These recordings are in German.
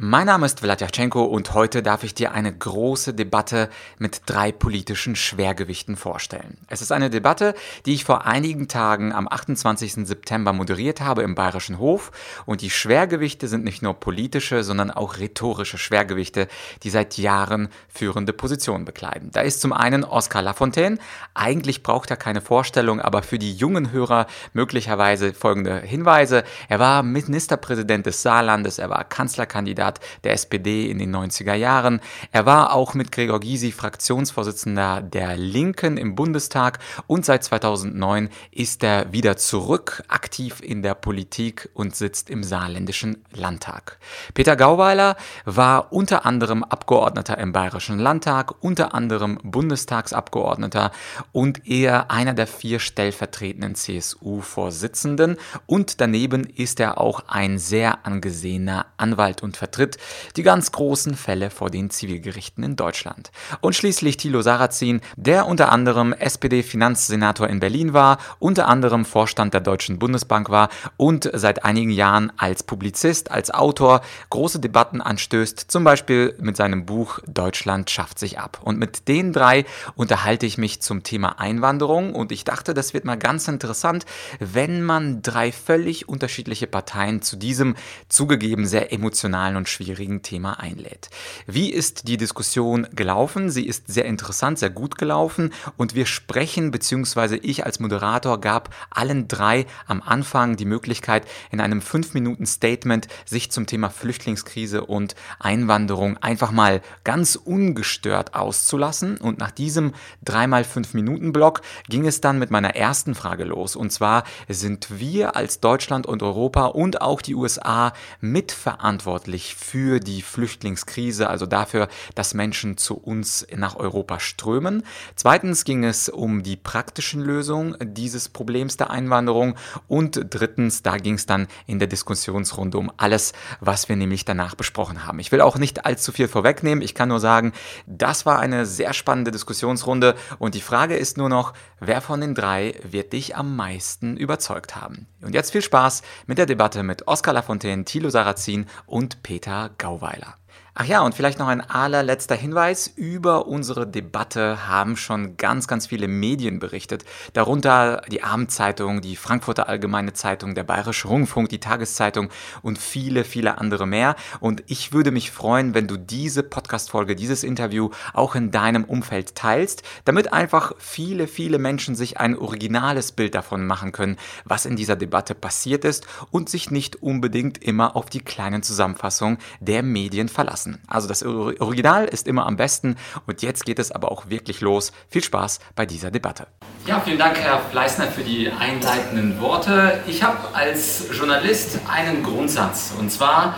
Mein Name ist Vladyachenko und heute darf ich dir eine große Debatte mit drei politischen Schwergewichten vorstellen. Es ist eine Debatte, die ich vor einigen Tagen am 28. September moderiert habe im Bayerischen Hof und die Schwergewichte sind nicht nur politische, sondern auch rhetorische Schwergewichte, die seit Jahren führende Positionen bekleiden. Da ist zum einen Oskar Lafontaine, eigentlich braucht er keine Vorstellung, aber für die jungen Gysi möglicherweise folgende Hinweise. Er war Ministerpräsident des Saarlandes, er war Kanzlerkandidat Kandidat der SPD in den 90er Jahren. Er war auch mit Gregor Gysi Fraktionsvorsitzender der Linken im Bundestag und seit 2009 ist er wieder zurück aktiv in der Politik und sitzt im saarländischen Landtag. Peter Gauweiler war unter anderem Abgeordneter im Bayerischen Landtag, unter anderem Bundestagsabgeordneter und eher einer der vier stellvertretenden CSU-Vorsitzenden und daneben ist er auch ein sehr angesehener Anwalt und Vertreter vertritt die ganz großen Fälle vor den Zivilgerichten in Deutschland. Und schließlich Thilo Sarrazin, der unter anderem SPD-Finanzsenator in Berlin war, unter anderem Vorstand der Deutschen Bundesbank war und seit einigen Jahren als Publizist, als Autor große Debatten anstößt, zum Beispiel mit seinem Buch Deutschland schafft sich ab. Und mit den drei unterhalte ich mich zum Thema Einwanderung und ich dachte, das wird mal ganz interessant, wenn man drei völlig unterschiedliche Parteien zu diesem zugegeben sehr emotionalen und schwierigen Thema einlädt. Wie ist die Diskussion gelaufen? Sie ist sehr interessant, sehr gut gelaufen und wir sprechen, beziehungsweise ich als Moderator gab allen drei am Anfang die Möglichkeit, in einem 5-Minuten-Statement sich zum Thema Flüchtlingskrise und Einwanderung einfach mal ganz ungestört auszulassen. Und nach diesem 3x5-Minuten-Block ging es dann mit meiner ersten Frage los. Und zwar sind wir als Deutschland und Europa und auch die USA mitverantwortlich für die Flüchtlingskrise, also dafür, dass Menschen zu uns nach Europa strömen. Zweitens ging es um die praktischen Lösungen dieses Problems der Einwanderung. Und drittens, da ging es dann in der Diskussionsrunde um alles, was wir nämlich danach besprochen haben. Ich will auch nicht allzu viel vorwegnehmen. Ich kann nur sagen, das war eine sehr spannende Diskussionsrunde. Und die Frage ist nur noch, wer von den drei wird dich am meisten überzeugt haben? Und jetzt viel Spaß mit der Debatte mit Oskar Lafontaine, Thilo Sarrazin und Peter Peter Gauweiler. Ach ja, und vielleicht noch ein allerletzter Hinweis. Über unsere Debatte haben schon ganz, ganz viele Medien berichtet. Darunter die Abendzeitung, die Frankfurter Allgemeine Zeitung, der Bayerische Rundfunk, die Tageszeitung und viele, viele andere mehr. Und ich würde mich freuen, wenn du diese Podcast-Folge, dieses Interview auch in deinem Umfeld teilst, damit einfach viele, viele Menschen sich ein originales Bild davon machen können, was in dieser Debatte passiert ist und sich nicht unbedingt immer auf die kleinen Zusammenfassungen der Medien verlassen lassen. Also das Original ist immer am besten und jetzt geht es aber auch wirklich los. Viel Spaß bei dieser Debatte. Ja, vielen Dank, Herr Fleißner, für die einleitenden Worte. Ich habe als Journalist einen Grundsatz und zwar,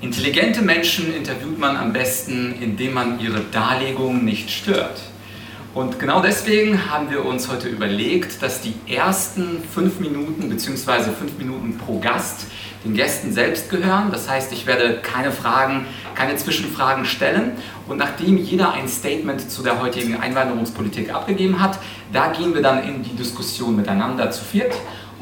intelligente Menschen interviewt man am besten, indem man ihre Darlegung nicht stört. Und genau deswegen haben wir uns heute überlegt, dass die ersten fünf Minuten bzw. fünf Minuten pro Gast den Gästen selbst gehören. Das heißt, ich werde keine Fragen, keine Zwischenfragen stellen. Und nachdem jeder ein Statement zu der heutigen Einwanderungspolitik abgegeben hat, da gehen wir dann in die Diskussion miteinander zu viert.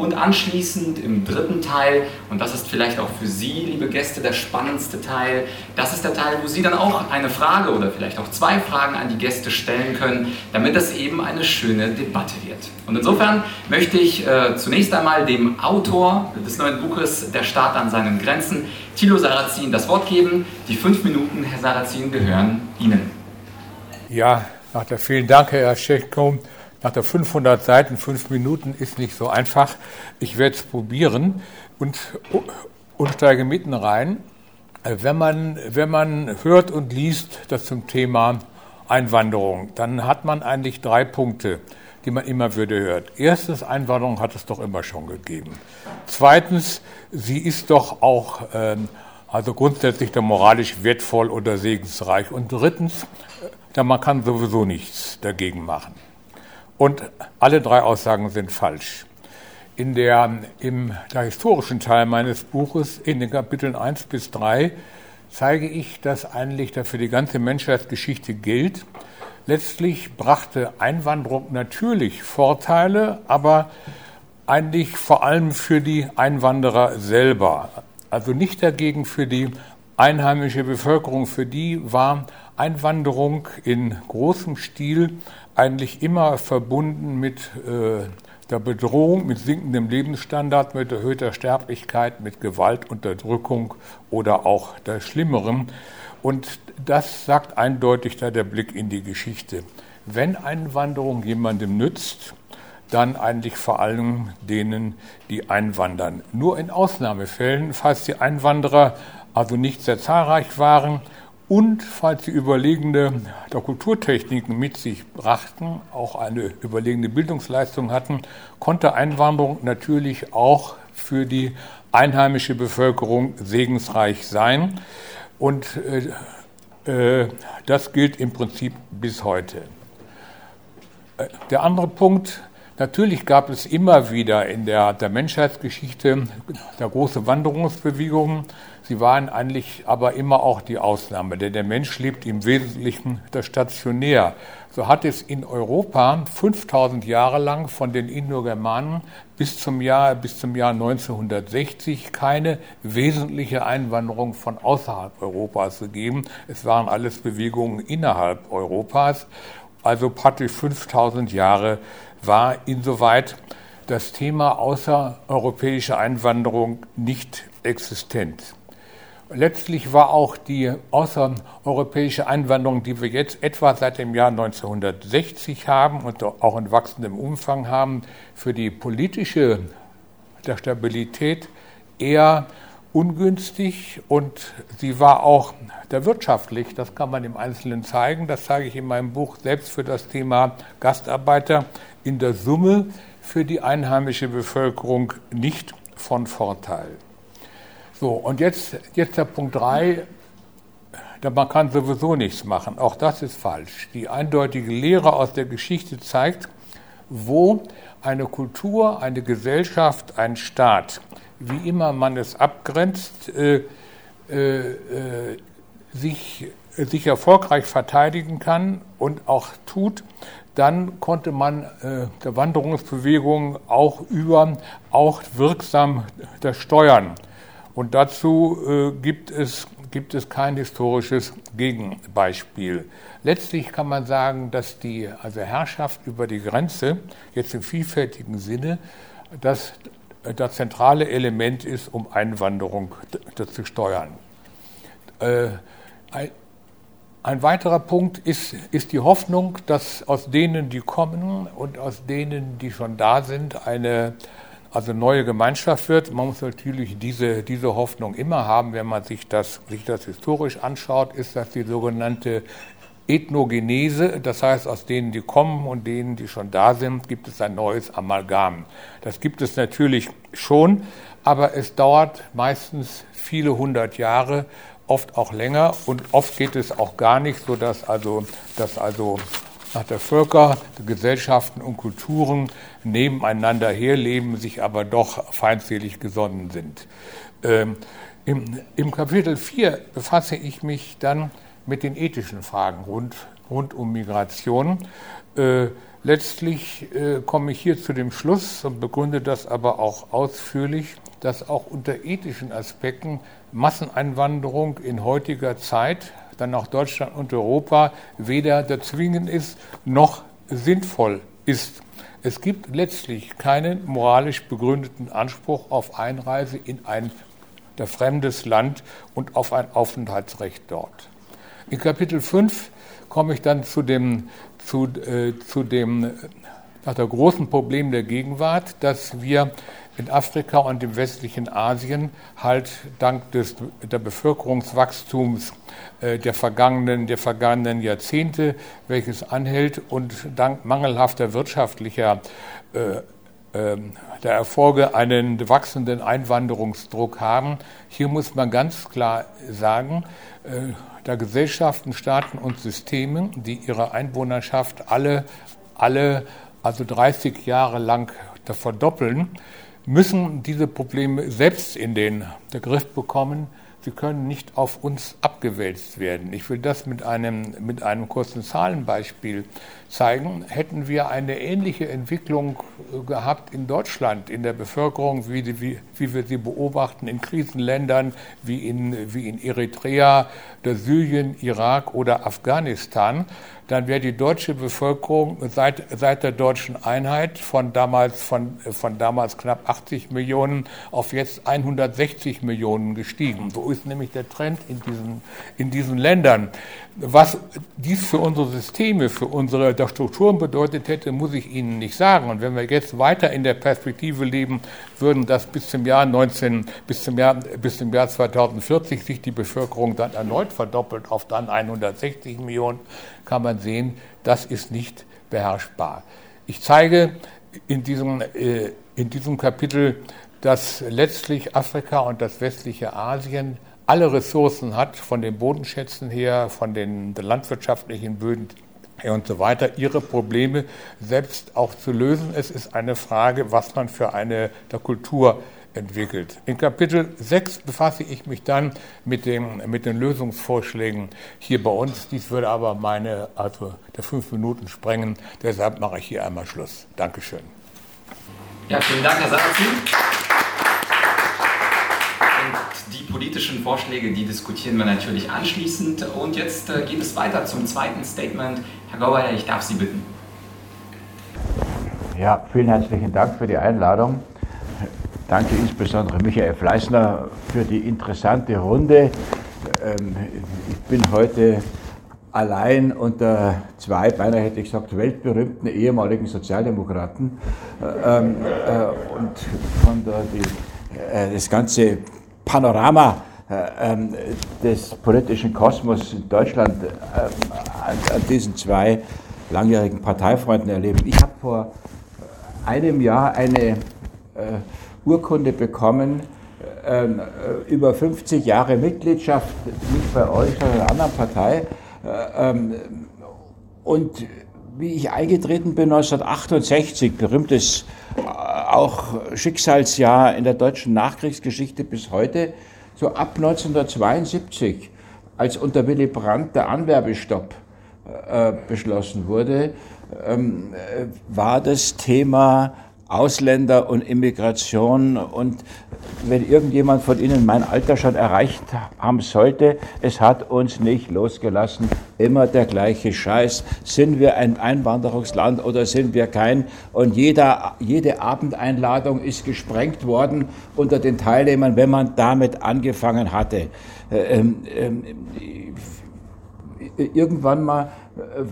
Und anschließend im dritten Teil, und das ist vielleicht auch für Sie, liebe Gäste, der spannendste Teil, das ist der Teil, wo Sie dann auch eine Frage oder vielleicht auch zwei Fragen an die Gäste stellen können, damit das eben eine schöne Debatte wird. Und insofern möchte ich äh, zunächst einmal dem Autor des neuen Buches Der Staat an seinen Grenzen, Thilo Sarrazin, das Wort geben. Die fünf Minuten, Herr Sarrazin, gehören Ihnen. Ja, vielen Dank, Herr Schechko. Nach der 500 Seiten, fünf Minuten ist nicht so einfach. Ich werde es probieren und, und steige mitten rein. Wenn man, wenn man hört und liest das zum Thema Einwanderung, dann hat man eigentlich drei Punkte, die man immer wieder hört. Erstens, Einwanderung hat es doch immer schon gegeben. Zweitens, sie ist doch auch ähm, also grundsätzlich der moralisch wertvoll oder segensreich. Und drittens, da man kann sowieso nichts dagegen machen. Und alle drei Aussagen sind falsch. In der, Im der historischen Teil meines Buches, in den Kapiteln 1 bis 3, zeige ich, dass eigentlich dafür die ganze Menschheitsgeschichte gilt, Letztlich brachte Einwanderung natürlich Vorteile, aber eigentlich vor allem für die Einwanderer selber. Also nicht dagegen für die einheimische Bevölkerung. Für die war Einwanderung in großem Stil eigentlich immer verbunden mit äh, der Bedrohung, mit sinkendem Lebensstandard, mit erhöhter Sterblichkeit, mit Gewalt, Unterdrückung oder auch der Schlimmeren. Und das sagt eindeutig da der Blick in die Geschichte. Wenn Einwanderung jemandem nützt, dann eigentlich vor allem denen, die einwandern. Nur in Ausnahmefällen, falls die Einwanderer also nicht sehr zahlreich waren und falls sie überlegene Kulturtechniken mit sich brachten, auch eine überlegene Bildungsleistung hatten, konnte Einwanderung natürlich auch für die einheimische Bevölkerung segensreich sein. Und äh, äh, das gilt im Prinzip bis heute. Äh, der andere Punkt, Natürlich gab es immer wieder in der, der Menschheitsgeschichte der große Wanderungsbewegungen. Sie waren eigentlich aber immer auch die Ausnahme, denn der Mensch lebt im Wesentlichen stationär. So hat es in Europa 5000 Jahre lang von den Indogermanen bis zum Jahr, bis zum Jahr 1960 keine wesentliche Einwanderung von außerhalb Europas gegeben. Es waren alles Bewegungen innerhalb Europas, also praktisch 5000 Jahre war insoweit das Thema außereuropäische Einwanderung nicht existent. Letztlich war auch die außereuropäische Einwanderung, die wir jetzt etwa seit dem Jahr 1960 haben und auch in wachsendem Umfang haben, für die politische der Stabilität eher ungünstig und sie war auch der wirtschaftlich, das kann man im Einzelnen zeigen, das zeige ich in meinem Buch selbst für das Thema Gastarbeiter, in der Summe für die einheimische Bevölkerung nicht von Vorteil. So, und jetzt, jetzt der Punkt 3, man kann sowieso nichts machen. Auch das ist falsch. Die eindeutige Lehre aus der Geschichte zeigt, wo eine Kultur, eine Gesellschaft, ein Staat, wie immer man es abgrenzt, äh, äh, äh sich, sich erfolgreich verteidigen kann und auch tut, dann konnte man äh, der Wanderungsbewegung auch über, auch wirksam das steuern. Und dazu äh, gibt, es, gibt es kein historisches Gegenbeispiel. Letztlich kann man sagen, dass die also Herrschaft über die Grenze, jetzt im vielfältigen Sinne, das, das zentrale Element ist, um Einwanderung zu steuern. Äh, ein weiterer Punkt ist, ist die Hoffnung, dass aus denen, die kommen und aus denen, die schon da sind, eine also neue Gemeinschaft wird. Man muss natürlich diese, diese Hoffnung immer haben, wenn man sich das, sich das historisch anschaut, ist das die sogenannte Ethnogenese, das heißt, aus denen, die kommen und denen, die schon da sind, gibt es ein neues Amalgam. Das gibt es natürlich schon, aber es dauert meistens viele hundert Jahre, oft auch länger und oft geht es auch gar nicht, sodass also, dass also nach der Völker, der Gesellschaften und Kulturen nebeneinander herleben, sich aber doch feindselig gesonnen sind. Ähm, im, im, Kapitel 4 befasse ich mich dann mit den ethischen Fragen rund, rund um Migration. Äh, letztlich äh, komme ich hier zu dem Schluss und begründe das aber auch ausführlich, dass auch unter ethischen Aspekten Masseneinwanderung in heutiger Zeit, dann nach Deutschland und Europa, weder zwingend ist noch sinnvoll ist. Es gibt letztlich keinen moralisch begründeten Anspruch auf Einreise in ein der fremdes Land und auf ein Aufenthaltsrecht dort. In Kapitel 5 komme ich dann zu dem, zu, äh, zu dem nach der großen Problem der Gegenwart, dass wir in Afrika und im westlichen Asien halt dank des der Bevölkerungswachstums äh, der vergangenen der vergangenen Jahrzehnte, welches anhält und dank mangelhafter wirtschaftlicher äh, ähm, der Erfolge einen wachsenden Einwanderungsdruck haben. Hier muss man ganz klar sagen, äh, da Gesellschaften, Staaten und Systeme, die ihre Einwohnerschaft alle, alle also 30 Jahre lang verdoppeln, müssen diese Probleme selbst in den Griff bekommen, sie können nicht auf uns abgewälzt werden. Ich will das mit einem, mit einem kurzen Zahlenbeispiel zeigen. Hätten wir eine ähnliche Entwicklung äh, gehabt in Deutschland, in der Bevölkerung, wie, die, wie, wie wir sie beobachten in Krisenländern wie in, wie in Eritrea, der Syrien, Irak oder Afghanistan, dann wäre die deutsche Bevölkerung seit, seit der deutschen Einheit von damals, von, von damals knapp 80 Millionen auf jetzt 160 Millionen gestiegen. So ist nämlich der Trend in diesen, in diesen Ländern. Was dies für unsere Systeme, für unsere Strukturen bedeutet hätte, muss ich Ihnen nicht sagen. Und wenn wir jetzt weiter in der Perspektive leben würden, dass bis zum Jahr 19, bis zum Jahr, bis zum Jahr 2040 sich die Bevölkerung dann erneut verdoppelt auf dann 160 Millionen, kann man sehen, das ist nicht beherrschbar. Ich zeige in diesem, äh, in diesem Kapitel, dass letztlich Afrika und das westliche Asien alle Ressourcen hat, von den Bodenschätzen her, von den landwirtschaftlichen Böden und so weiter, ihre Probleme selbst auch zu lösen. Es ist eine Frage, was man für eine der Kultur entwickelt. In Kapitel 6 befasse ich mich dann mit, dem, mit den Lösungsvorschlägen hier bei uns. Dies würde aber meine, also der fünf Minuten sprengen. Deshalb mache ich hier einmal Schluss. Dankeschön. Ja, vielen Dank, Herr Sarrazin politischen Vorschläge, die diskutieren wir natürlich anschließend. Und jetzt äh, geht es weiter zum zweiten Statement. Herr Gauweiler, ich darf Sie bitten. Ja, vielen herzlichen Dank für die Einladung. Danke insbesondere Michael Fleißner für die interessante Runde. Ähm, ich bin heute allein unter zwei, beinahe hätte ich gesagt, weltberühmten ehemaligen Sozialdemokraten ähm, äh, und von der, die, äh, das ganze Panorama äh, ähm, des politischen Kosmos in Deutschland äh, an, diesen zwei langjährigen Parteifreunden erleben. Ich habe vor einem Jahr eine äh, Urkunde bekommen, ähm, äh, über 50 Jahre Mitgliedschaft, nicht bei euch, sondern einer anderen Partei. Äh, ähm, und wie ich eingetreten bin 1968, berühmtes auch Schicksalsjahr in der deutschen Nachkriegsgeschichte bis heute, so ab 1972, als unter Willy Brandt der Anwerbestopp äh, beschlossen wurde, ähm, äh, war das Thema Ausländer und Immigration. Und wenn irgendjemand von Ihnen mein Alter schon erreicht haben sollte, es hat uns nicht losgelassen. Immer der gleiche Scheiß. Sind wir ein Einwanderungsland oder sind wir kein? Und jeder, jede Abendeinladung ist gesprengt worden unter den Teilnehmern, wenn man damit angefangen hatte. Äh, ähm, ähm, irgendwann mal äh,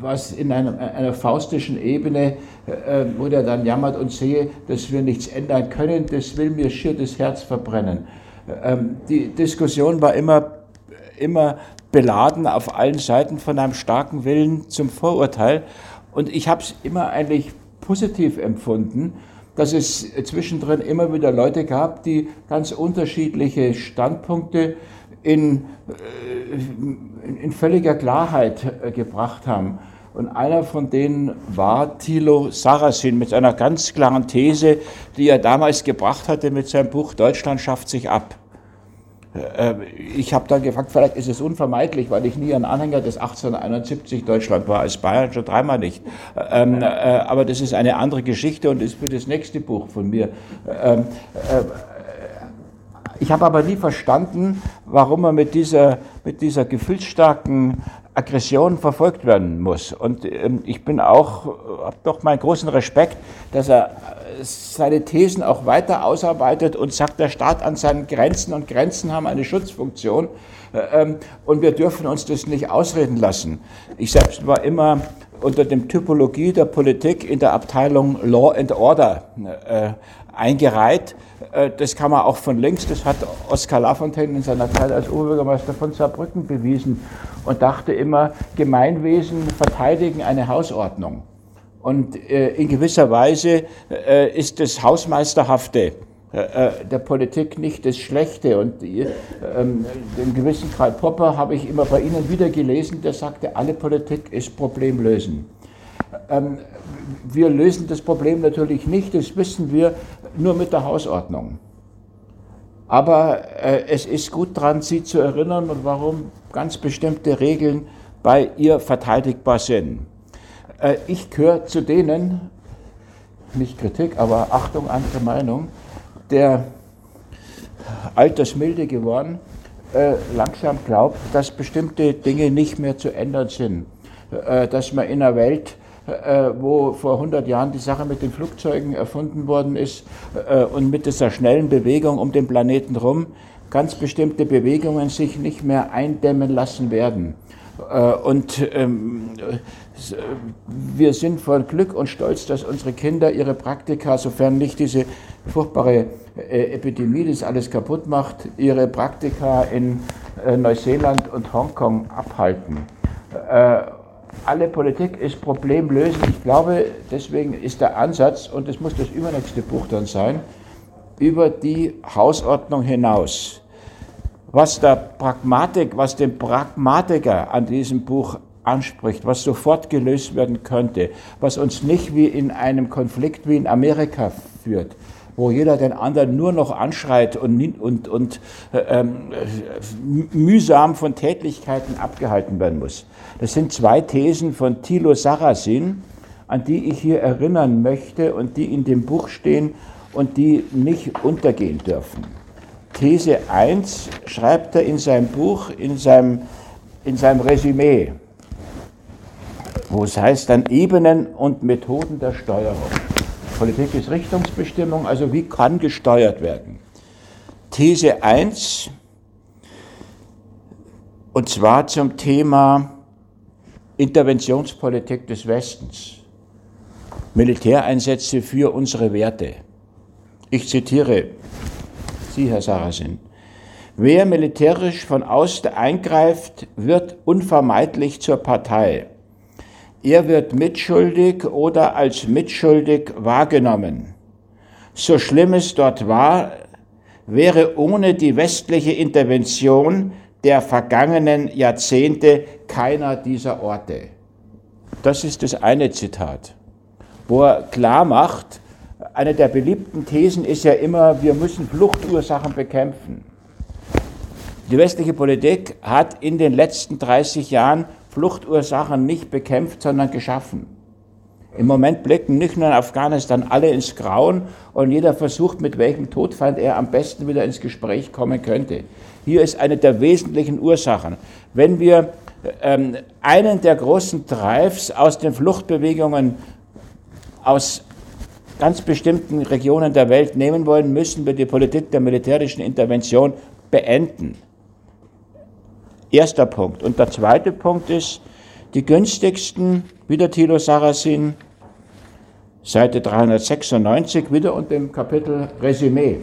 was in einer, einer faustischen Ebene, äh, wo der dann jammert und sehe, dass wir nichts ändern können, das will mir schier das Herz verbrennen. Ähm, die Diskussion war immer, immer beladen auf allen Seiten von einem starken Willen zum Vorurteil. Und ich habe es immer eigentlich positiv empfunden, dass es zwischendrin immer wieder Leute gab, die ganz unterschiedliche Standpunkte in, äh, in völliger Klarheit äh, gebracht haben. Und einer von denen war Thilo Sarrazin mit einer ganz klaren These, die er damals gebracht hatte mit seinem Buch Deutschland schafft sich ab. Äh, ich habe dann gefragt, vielleicht ist es unvermeidlich, weil ich nie ein Anhänger des 1871 Deutschland war, als Bayern schon dreimal nicht. Ähm, aber das ist eine andere Geschichte und ist für das nächste Buch von mir. Ich habe aber nie verstanden, warum man mit dieser, mit dieser gefühlsstarken Aggression verfolgt werden muss. Und ähm, ich bin auch, habe doch meinen großen Respekt, dass er äh, seine Thesen auch weiter ausarbeitet und sagt, der Staat an seinen Grenzen und Grenzen haben eine Schutzfunktion äh, ähm, und wir dürfen uns das nicht ausreden lassen. Ich selbst war immer unter dem Typologie der Politik in der Abteilung Law and Order äh, eingereiht. Äh, das kann man auch von links, das hat Oskar Lafontaine in seiner Zeit als Oberbürgermeister von Saarbrücken bewiesen und dachte immer, Gemeinwesen verteidigen eine Hausordnung. Und äh, in gewisser Weise äh, ist das Hausmeisterhafte der Politik nicht das Schlechte. Und ähm, den gewissen Karl Popper habe ich immer bei Ihnen wieder gelesen, der sagte, alle Politik ist Problemlösen. Ähm, wir lösen das Problem natürlich nicht, das wissen wir, nur mit der Hausordnung. Aber äh, es ist gut dran, sie zu erinnern und warum ganz bestimmte Regeln bei ihr verteidigbar sind. Äh, ich gehöre zu denen, nicht Kritik, aber Achtung, andere Meinung, der altersmilde geworden, äh, langsam glaubt, dass bestimmte Dinge nicht mehr zu ändern sind. Äh, dass man in einer Welt, äh, wo vor 100 Jahren die Sache mit den Flugzeugen erfunden worden ist äh, und mit dieser schnellen Bewegung um den Planeten rum, ganz bestimmte Bewegungen sich nicht mehr eindämmen lassen werden. Äh, und ähm, wir sind voll Glück und Stolz, dass unsere Kinder ihre Praktika, sofern nicht diese furchtbare äh, Epidemie das alles kaputt macht, ihre Praktika in äh, Neuseeland und Hongkong abhalten. Alle Politik ist problemlösend. Ich glaube, deswegen ist der Ansatz, und das muss das übernächste Buch dann sein, über die Hausordnung hinaus was der Pragmatik, was den Pragmatiker an diesem Buch anspricht, was sofort gelöst werden könnte, was uns nicht wie in einem Konflikt wie in Amerika führt, wo jeder den anderen nur noch anschreit und, und, und äh, mühsam von Tätlichkeiten abgehalten werden muss. Das sind zwei Thesen von Thilo Sarrazin, an die ich hier erinnern möchte und die in dem Buch stehen und die nicht untergehen dürfen. These 1 schreibt er in seinem Buch, in seinem, in seinem Resümee, wo es heißt dann Ebenen und Methoden der Steuerung. Politik ist Richtungsbestimmung, also wie kann gesteuert werden? These 1, und zwar zum Thema Interventionspolitik des Westens, Militäreinsätze für unsere Werte. Ich zitiere Sie, Herr Sarasin. Wer militärisch von außen eingreift, wird unvermeidlich zur Partei. Er wird mitschuldig oder als mitschuldig wahrgenommen. So schlimm es dort war, wäre ohne die westliche Intervention der vergangenen Jahrzehnte keiner dieser Orte. Das ist das eine Zitat, wo er klar macht, eine der beliebten Thesen ist ja immer, wir müssen Fluchtursachen bekämpfen. Die westliche Politik hat in den letzten 30 Jahren Fluchtursachen nicht bekämpft, sondern geschaffen. Im Moment blicken nicht nur in Afghanistan alle ins Grauen und jeder versucht, mit welchem Todfeind er am besten wieder ins Gespräch kommen könnte. Hier ist eine der wesentlichen Ursachen. Wenn wir ähm, einen der großen Drives aus den Fluchtbewegungen aus ganz bestimmten Regionen der Welt nehmen wollen, müssen wir die Politik der militärischen Intervention beenden. Erster Punkt. Und der zweite Punkt ist, die günstigsten, wieder Thilo Sarrazin, Seite 396, wieder unter dem Kapitel Resümee.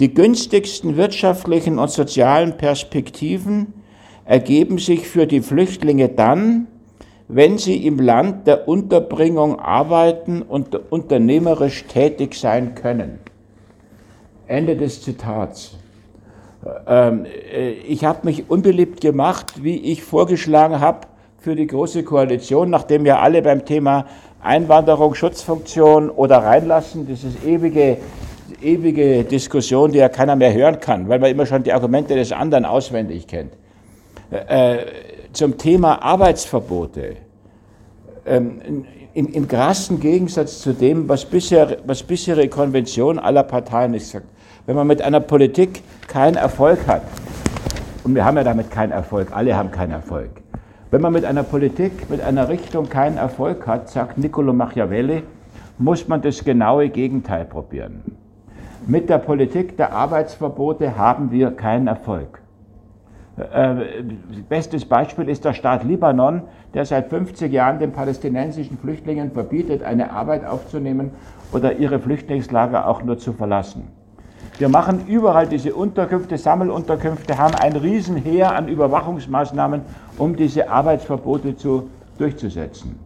Die günstigsten wirtschaftlichen und sozialen Perspektiven ergeben sich für die Flüchtlinge dann, wenn sie im Land der Unterbringung arbeiten und unternehmerisch tätig sein können. Ende des Zitats. Ähm, äh, ich habe mich unbeliebt gemacht, wie ich vorgeschlagen habe für die Große Koalition, nachdem ja alle beim Thema Einwanderung, Schutzfunktion oder reinlassen, ist ewige, ewige Diskussion, die ja keiner mehr hören kann, weil man immer schon die Argumente des anderen auswendig kennt. Äh, zum Thema Arbeitsverbote. Ähm, in, im krassen Gegensatz zu dem, was, bisher, was bisherige Konvention aller Parteien ist. Wenn man mit einer Politik keinen Erfolg hat, und wir haben ja damit keinen Erfolg, alle haben keinen Erfolg. Wenn man mit einer Politik, mit einer Richtung keinen Erfolg hat, sagt Niccolo Machiavelli, muss man das genaue Gegenteil probieren. Mit der Politik der Arbeitsverbote haben wir keinen Erfolg. Äh, bestes Beispiel ist der Staat Libanon, der seit 50 Jahren den palästinensischen Flüchtlingen verbietet, eine Arbeit aufzunehmen oder ihre Flüchtlingslager auch nur zu verlassen. Wir machen überall diese Unterkünfte, Sammelunterkünfte, haben ein Riesenheer an Überwachungsmaßnahmen, um diese Arbeitsverbote zu, durchzusetzen.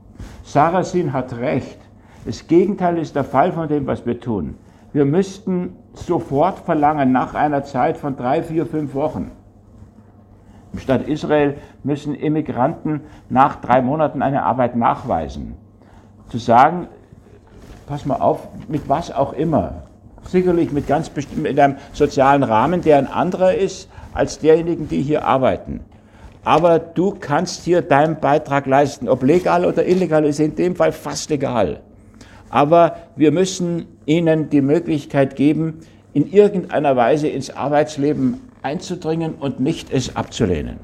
Sarasin hat recht. Das Gegenteil ist der Fall von dem, was wir tun. Wir müssten sofort verlangen, nach einer Zeit von drei, vier, fünf Wochen, im Staat Israel müssen Immigranten nach drei Monaten eine Arbeit nachweisen. Zu sagen, pass mal auf, mit was auch immer, sicherlich mit ganz bestimmt in einem sozialen Rahmen, der ein anderer ist als derjenigen, die hier arbeiten. Aber du kannst hier deinen Beitrag leisten. Ob legal oder illegal ist in dem Fall fast egal. Aber wir müssen ihnen die Möglichkeit geben, in irgendeiner Weise ins Arbeitsleben einzudringen und nicht es abzulehnen.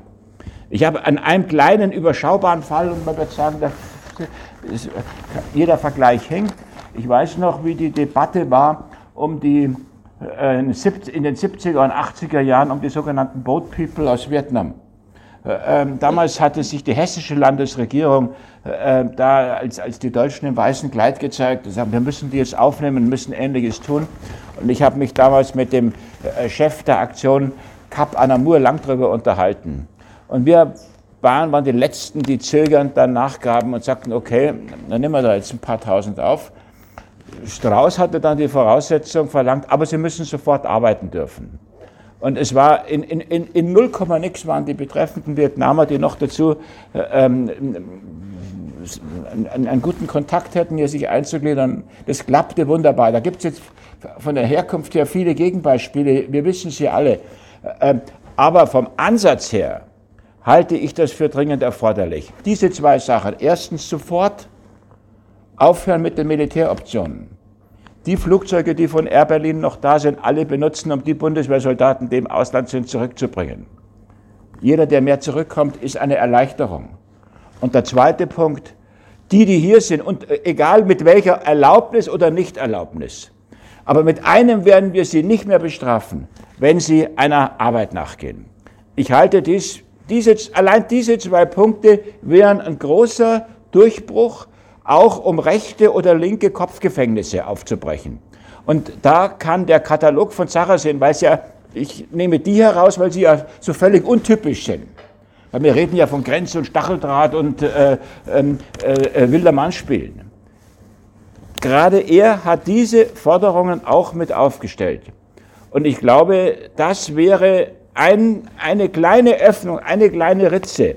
Ich habe an einem kleinen überschaubaren Fall, und man wird sagen, dass jeder Vergleich hängt. Ich weiß noch, wie die Debatte war um die äh, in den 70er und 80er Jahren um die sogenannten Boat People aus Vietnam. Äh, ähm, damals hatte sich die hessische Landesregierung äh, da als, als die Deutschen im weißen Kleid gezeigt. Gesagt, wir müssen die jetzt aufnehmen, müssen Ähnliches tun. Und ich habe mich damals mit dem Chef der Aktion Cap Anamur lang darüber unterhalten. Und wir waren, waren die Letzten, die zögernd dann nachgaben und sagten, okay, dann nehmen wir da jetzt ein paar Tausend auf. Strauß hatte dann die Voraussetzung verlangt, aber sie müssen sofort arbeiten dürfen. Und es war in, in, in, in 0, nix waren die betreffenden Vietnamer, die noch dazu äh, ähm, einen, einen, guten Kontakt hätten, hier sich einzugliedern. Das klappte wunderbar. Da gibt es jetzt von der Herkunft her viele Gegenbeispiele. Wir wissen sie alle. Äh, aber vom Ansatz her halte ich das für dringend erforderlich. Diese zwei Sachen. Erstens sofort aufhören mit den Militäroptionen. Die Flugzeuge, die von Air Berlin noch da sind, alle benutzen, um die Bundeswehrsoldaten, die im Ausland sind, zurückzubringen. Jeder, der mehr zurückkommt, ist eine Erleichterung. Und der zweite Punkt, die, die hier sind, und äh, egal mit welcher Erlaubnis oder Nichterlaubnis, aber mit einem werden wir sie nicht mehr bestrafen, wenn sie einer Arbeit nachgehen. Ich halte dies, diese, allein diese zwei Punkte wären ein großer Durchbruch auch um rechte oder linke Kopfgefängnisse aufzubrechen. Und da kann der Katalog von Sarrazin, weil es ja, ich nehme die heraus, weil sie ja so völlig untypisch sind. Weil wir reden ja von Grenz- und Stacheldraht und äh, ähm, äh, äh, wilder Mann spielen. Gerade er hat diese Forderungen auch mit aufgestellt. Und ich glaube, das wäre ein, eine kleine Öffnung, eine kleine Ritze,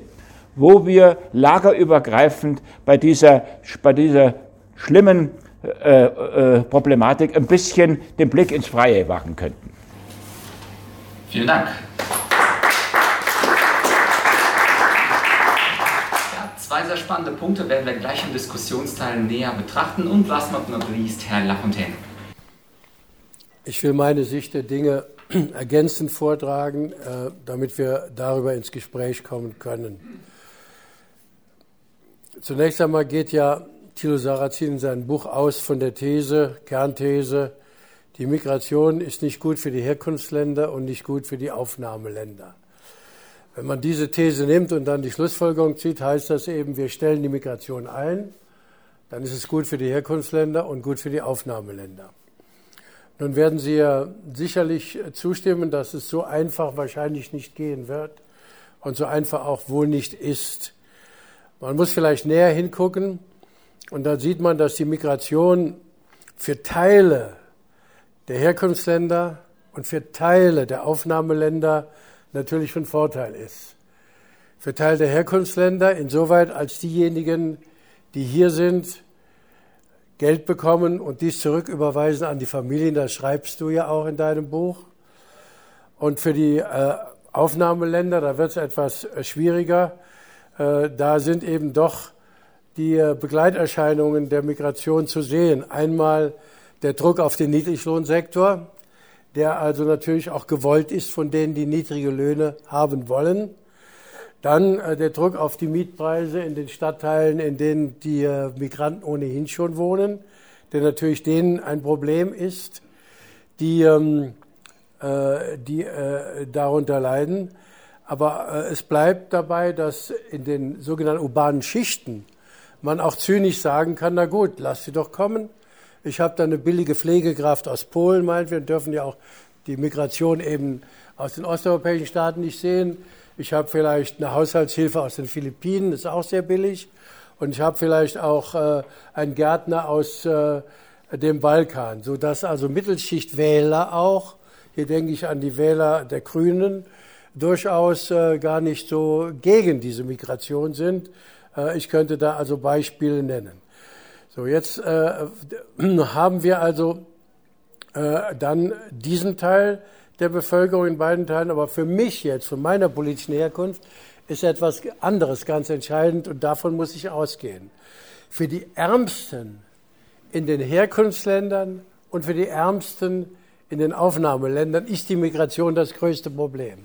wo wir lagerübergreifend bei dieser, bei dieser schlimmen äh, äh, Problematik ein bisschen den Blick ins Freie wagen könnten. Vielen Dank. Ja, zwei sehr spannende Punkte werden wir gleich im Diskussionsteil näher betrachten. Und last but not least, Herr Lafontaine. Ich will meine Sicht der Dinge ergänzend vortragen, äh, damit wir darüber ins Gespräch kommen können. Zunächst einmal geht ja Thilo Sarrazin in seinem Buch aus von der These, Kernthese, die Migration ist nicht gut für die Herkunftsländer und nicht gut für die Aufnahmeländer. Wenn man diese These nimmt und dann die Schlussfolgerung zieht, heißt das eben, wir stellen die Migration ein, dann ist es gut für die Herkunftsländer und gut für die Aufnahmeländer. Nun werden Sie ja sicherlich zustimmen, dass es so einfach wahrscheinlich nicht gehen wird und so einfach auch wohl nicht ist. Man muss vielleicht näher hingucken und da sieht man, dass die Migration für Teile der Herkunftsländer und für Teile der Aufnahmeländer natürlich von Vorteil ist. Für Teile der Herkunftsländer insoweit, als diejenigen, die hier sind, Geld bekommen und dies zurücküberweisen an die Familien, das schreibst du ja auch in deinem Buch. Und für die äh, Aufnahmeländer, da wird es etwas äh, schwieriger, da sind eben doch die äh, Begleiterscheinungen der Migration zu sehen. Einmal der Druck auf den Niedriglohnsektor, der also natürlich auch gewollt ist von denen, die niedrige Löhne haben wollen. Dann äh, der Druck auf die Mietpreise in den Stadtteilen, in denen die Migranten ohnehin schon wohnen, der natürlich denen ein Problem ist, die, ähm, die darunter leiden. Aber äh, es bleibt dabei, dass in den sogenannten urbanen Schichten man auch zynisch sagen kann, na gut, lass sie doch kommen. Ich habe da eine billige Pflegekraft aus Polen, meint wir, dürfen ja auch die Migration eben aus den osteuropäischen Staaten nicht sehen. Ich habe vielleicht eine Haushaltshilfe aus den Philippinen, ist auch sehr billig. Und ich habe vielleicht auch äh, einen Gärtner aus äh, dem Balkan, sodass also Mittelschichtwähler auch, hier denke ich an die Wähler der Grünen, durchaus äh, gar nicht so gegen diese Migration sind. Äh, ich könnte da also Beispiele nennen. So, jetzt äh, haben wir also äh, dann diesen Teil der Bevölkerung in beiden Teilen. Aber für mich jetzt, von meiner politischen Herkunft, ist etwas anderes ganz entscheidend und davon muss ich ausgehen. Für die Ärmsten in den Herkunftsländern und für die Ärmsten in den Aufnahmeländern ist die Migration das größte Problem.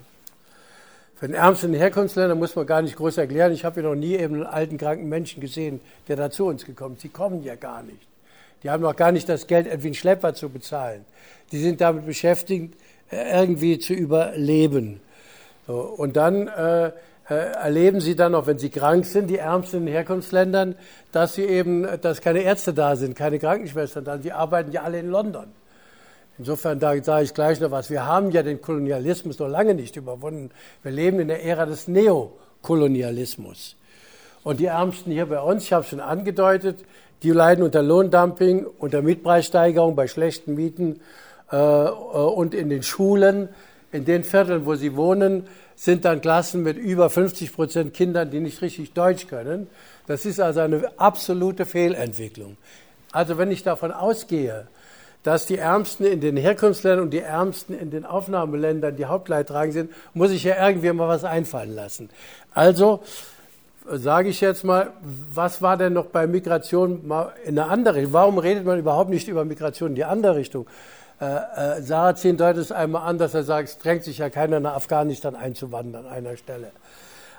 Für den Ärmsten Herkunftsländern muss man gar nicht groß erklären. Ich habe ja noch nie eben einen alten, kranken Menschen gesehen, der da zu uns gekommen ist. Die kommen ja gar nicht. Die haben noch gar nicht das Geld, Edwin Schlepper zu bezahlen. Die sind damit beschäftigt, äh, irgendwie zu überleben. So, und dann äh, äh, erleben sie dann auch, wenn sie krank sind, die Ärmsten in Herkunftsländern, dass sie eben, dass keine Ärzte da sind, keine Krankenschwestern da sind. Die arbeiten ja alle in London. Insofern da sage ich gleich noch was. Wir haben ja den Kolonialismus noch lange nicht überwunden. Wir leben in der Ära des Neokolonialismus. Und die Ärmsten hier bei uns, ich habe es schon angedeutet, die leiden unter Lohndumping, unter Mietpreissteigerung bei schlechten Mieten äh, äh, und in den Schulen, in den Vierteln, wo sie wohnen, sind dann Klassen mit über 50 Prozent Kindern, die nicht richtig Deutsch können. Das ist also eine absolute Fehlentwicklung. Also wenn ich davon ausgehe, dass die Ärmsten in den Herkunftsländern und die Ärmsten in den Aufnahmeländern die Hauptleidtragenden sind, muss ich ja irgendwie mal was einfallen lassen. Also sage ich jetzt mal, was war denn noch bei Migration mal in eine andere Richtung? Warum redet man überhaupt nicht über Migration in die andere Richtung? Äh, äh, Sarrazin deutet es einmal an, dass er sagt, es drängt sich ja keiner nach Afghanistan einzuwandern an einer Stelle.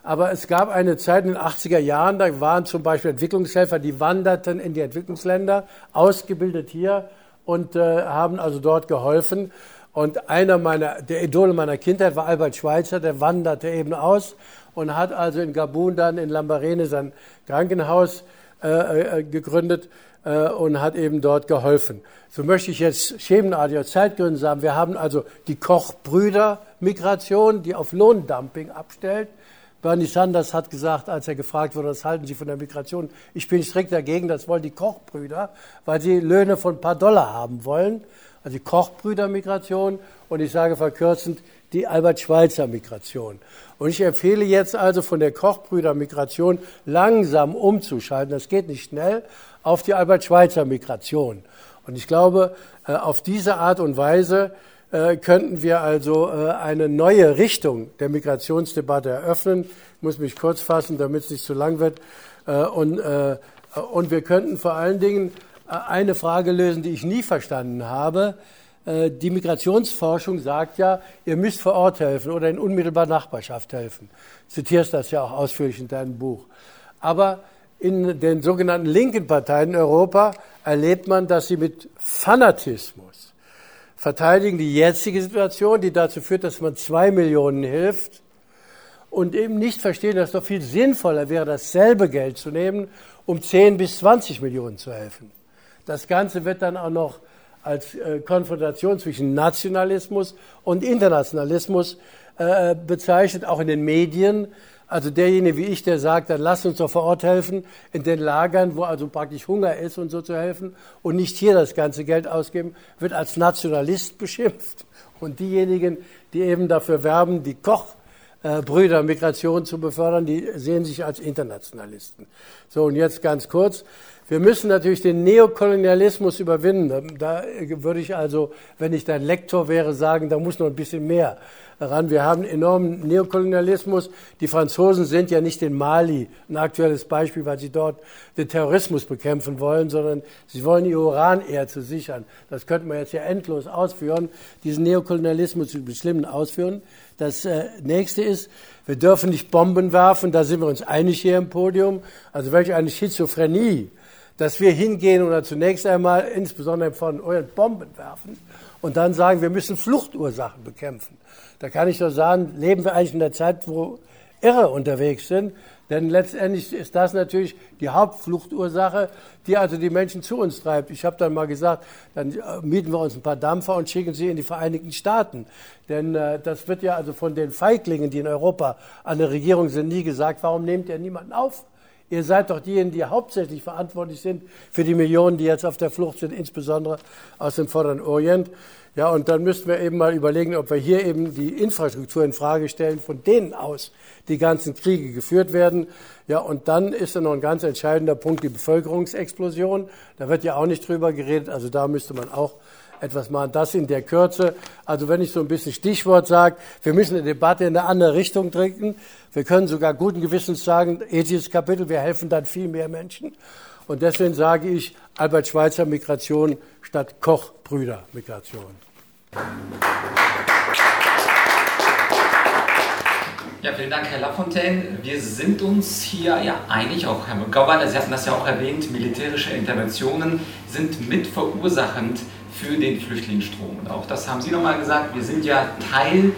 Aber es gab eine Zeit in den 80er Jahren, da waren zum Beispiel Entwicklungshelfer, die wanderten in die Entwicklungsländer, ausgebildet hier und äh, haben also dort geholfen. Und einer meiner, der Idole meiner Kindheit war Albert Schweitzer, der wanderte eben aus und hat also in Gabun dann in Lambarene sein Krankenhaus äh, äh, gegründet äh, und hat eben dort geholfen. So möchte ich jetzt schemenartig aus Zeitgründen sagen, wir haben also die Kochbrüder-Migration, die auf Lohndumping abstellt. Bernie Sanders hat gesagt, als er gefragt wurde, was halten Sie von der Migration? Ich bin strikt dagegen, das wollen die Kochbrüder, weil sie Löhne von ein paar Dollar haben wollen. Also die Kochbrüder-Migration und ich sage verkürzend die Albert-Schweitzer-Migration. Und ich empfehle jetzt also von der Kochbrüder-Migration langsam umzuschalten, das geht nicht schnell, auf die Albert-Schweitzer-Migration. Und ich glaube, äh, auf diese Art und Weise äh, könnten wir also äh, eine neue Richtung der Migrationsdebatte eröffnen. Ich muss mich kurz fassen, damit es nicht zu lang wird. Und, und wir könnten vor allen Dingen eine Frage lösen, die ich nie verstanden habe. Die Migrationsforschung sagt ja, ihr müsst vor Ort helfen oder in unmittelbarer Nachbarschaft helfen. Du zitierst das ja auch ausführlich in deinem Buch. Aber in den sogenannten linken Parteien in Europa erlebt man, dass sie mit Fanatismus verteidigen die jetzige Situation, die dazu führt, dass man zwei Millionen hilft und eben nicht verstehen, dass es doch viel sinnvoller wäre, dasselbe Geld zu nehmen, um 10 bis 20 Millionen zu helfen. Das Ganze wird dann auch noch als äh, Konfrontation zwischen Nationalismus und Internationalismus äh, bezeichnet, auch in den Medien. Also derjenige wie ich, der sagt, dann lass uns doch vor Ort helfen, in den Lagern, wo also praktisch Hunger ist und so zu helfen und nicht hier das ganze Geld ausgeben, wird als Nationalist beschimpft. Und diejenigen, die eben dafür werben, die Kochbrüder Migration zu befördern, die sehen sich als Internationalisten. So, und jetzt ganz kurz. Wir müssen natürlich den Neokolonialismus überwinden. Da würde ich also, wenn ich dein Lektor wäre, sagen, da muss noch ein bisschen mehr ran. Wir haben enormen Neokolonialismus. Die Franzosen sind ja nicht in Mali ein aktuelles Beispiel, weil sie dort den Terrorismus bekämpfen wollen, sondern sie wollen ihr Uran eher zu sichern. Das könnte man jetzt ja endlos ausführen, diesen Neokolonialismus zu bestimmen ausführen. Das äh, nächste ist, wir dürfen nicht Bomben werfen, da sind wir uns einig hier im Podium. Also welche eine Schizophrenie, dass wir hingehen oder zunächst einmal insbesondere von euren Bomben werfen und dann sagen, wir müssen Fluchtursachen bekämpfen. Da kann ich doch sagen, leben wir eigentlich in der Zeit, wo Irre unterwegs sind. Denn letztendlich ist das natürlich die Hauptfluchtursache, die also die Menschen zu uns treibt. Ich habe dann mal gesagt, dann äh, mieten wir uns ein paar Dampfer und schicken sie in die Vereinigten Staaten. Denn äh, das wird ja also von den Feiglingen, die in Europa an der Regierung sind, nie gesagt, warum nehmt ihr niemanden auf? Ihr seid doch diejenigen, die hauptsächlich verantwortlich sind für die Millionen, die jetzt auf der Flucht sind, insbesondere aus dem Vorderen Orient. Ja, und dann müssten wir eben mal überlegen, ob wir hier eben die Infrastruktur in Frage stellen, von denen aus die ganzen Kriege geführt werden. Ja, und dann ist da noch ein ganz entscheidender Punkt die Bevölkerungsexplosion. Da wird ja auch nicht drüber geredet. Also da müsste man auch etwas machen. Das in der Kürze. Also wenn ich so ein bisschen Stichwort sage, wir müssen eine Debatte in eine andere Richtung trinken. Wir können sogar guten Gewissens sagen, ethisches Kapitel, wir helfen dann viel mehr Menschen. Und deswegen sage ich Albert Schweitzer Migration statt Koch-Brüder Migration. Ja, vielen Dank, Herr Lafontaine. Wir sind uns hier ja einig, auch Herr Gauweiler, Sie hatten das ja auch erwähnt, militärische Interventionen sind mitverursachend für den Flüchtlingsstrom. Und auch das haben Sie nochmal gesagt, wir sind ja Teil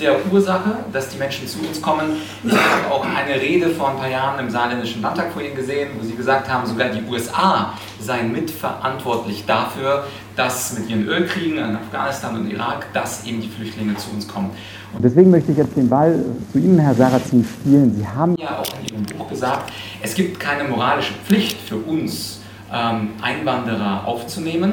der Ursache, dass die Menschen zu uns kommen. Ich habe auch eine Rede vor ein paar Jahren im Saarländischen Landtag vorhin gesehen, wo Sie gesagt haben, sogar die USA seien mitverantwortlich dafür, dass mit ihren Ölkriegen in Afghanistan und Irak, dass eben die Flüchtlinge zu uns kommen. Und deswegen möchte ich jetzt den Ball zu Ihnen, Herr Sarrazin, spielen. Sie haben ja auch in Ihrem Buch gesagt, es gibt keine moralische Pflicht für uns, ähm, Einwanderer aufzunehmen.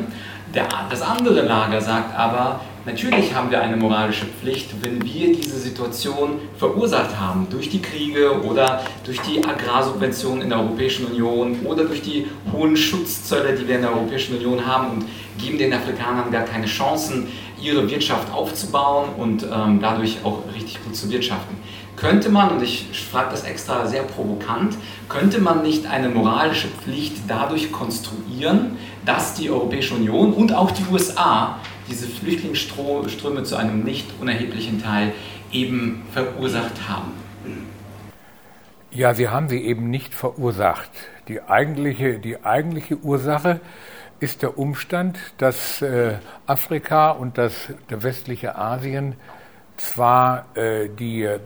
Der, das andere Lager sagt aber, Natürlich haben wir eine moralische Pflicht, wenn wir diese Situation verursacht haben durch die Kriege oder durch die Agrarsubventionen in der Europäischen Union oder durch die hohen Schutzzölle, die wir in der Europäischen Union haben und geben den Afrikanern gar keine Chancen, ihre Wirtschaft aufzubauen und ähm, dadurch auch richtig gut zu wirtschaften. Könnte man, und ich frage das extra sehr provokant, könnte man nicht eine moralische Pflicht dadurch konstruieren, dass die Europäische Union und auch die USA diese Flüchtlingsströme zu einem nicht unerheblichen Teil eben verursacht haben? Ja, sie haben sie eben nicht verursacht. Die eigentliche, die eigentliche Ursache ist der Umstand, dass äh, Afrika und das der westliche Asien zwar äh, die äh,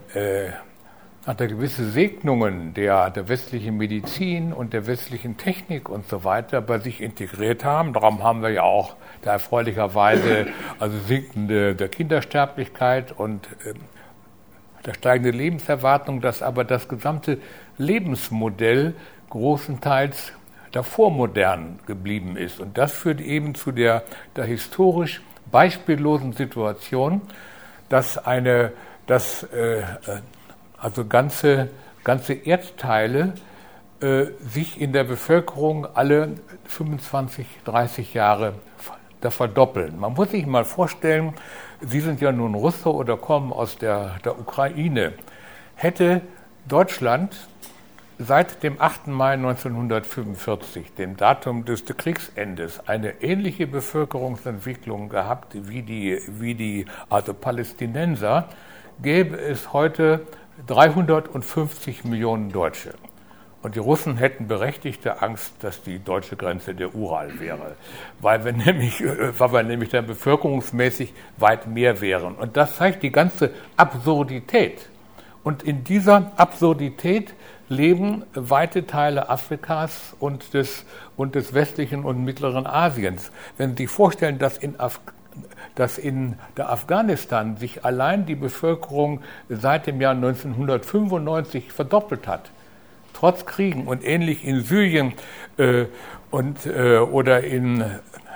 hat er gewisse Segnungen der, der westlichen Medizin und der westlichen Technik und so weiter bei sich integriert haben. Darum haben wir ja auch da erfreulicherweise also sinkende der Kindersterblichkeit und äh, der steigende Lebenserwartung, dass aber das gesamte Lebensmodell großenteils davor modern geblieben ist. Und das führt eben zu der, der historisch beispiellosen Situation, dass eine, dass äh, also ganze, ganze Erdteile äh, sich in der Bevölkerung alle 25, 30 Jahre da verdoppeln. Man muss sich mal vorstellen, Sie sind ja nun Russe oder kommen aus der, der Ukraine. Hätte Deutschland seit dem 8. Mai 1945, dem Datum des Kriegsendes, eine ähnliche Bevölkerungsentwicklung gehabt wie die, wie die also Palästinenser, gäbe es heute 350 Millionen Deutsche. Und die Russen hätten berechtigte Angst, dass die deutsche Grenze der Ural wäre, weil wir nämlich, weil wir nämlich dann bevölkerungsmäßig weit mehr wären. Und das zeigt die ganze Absurdität. Und in dieser Absurdität leben weite Teile Afrikas und des, und des westlichen und mittleren Asiens. Wenn Sie sich vorstellen, dass in Af dass in der Afghanistan sich allein die Bevölkerung seit dem Jahr 1995 verdoppelt hat, trotz Kriegen und ähnlich in Syrien äh, und, äh, oder in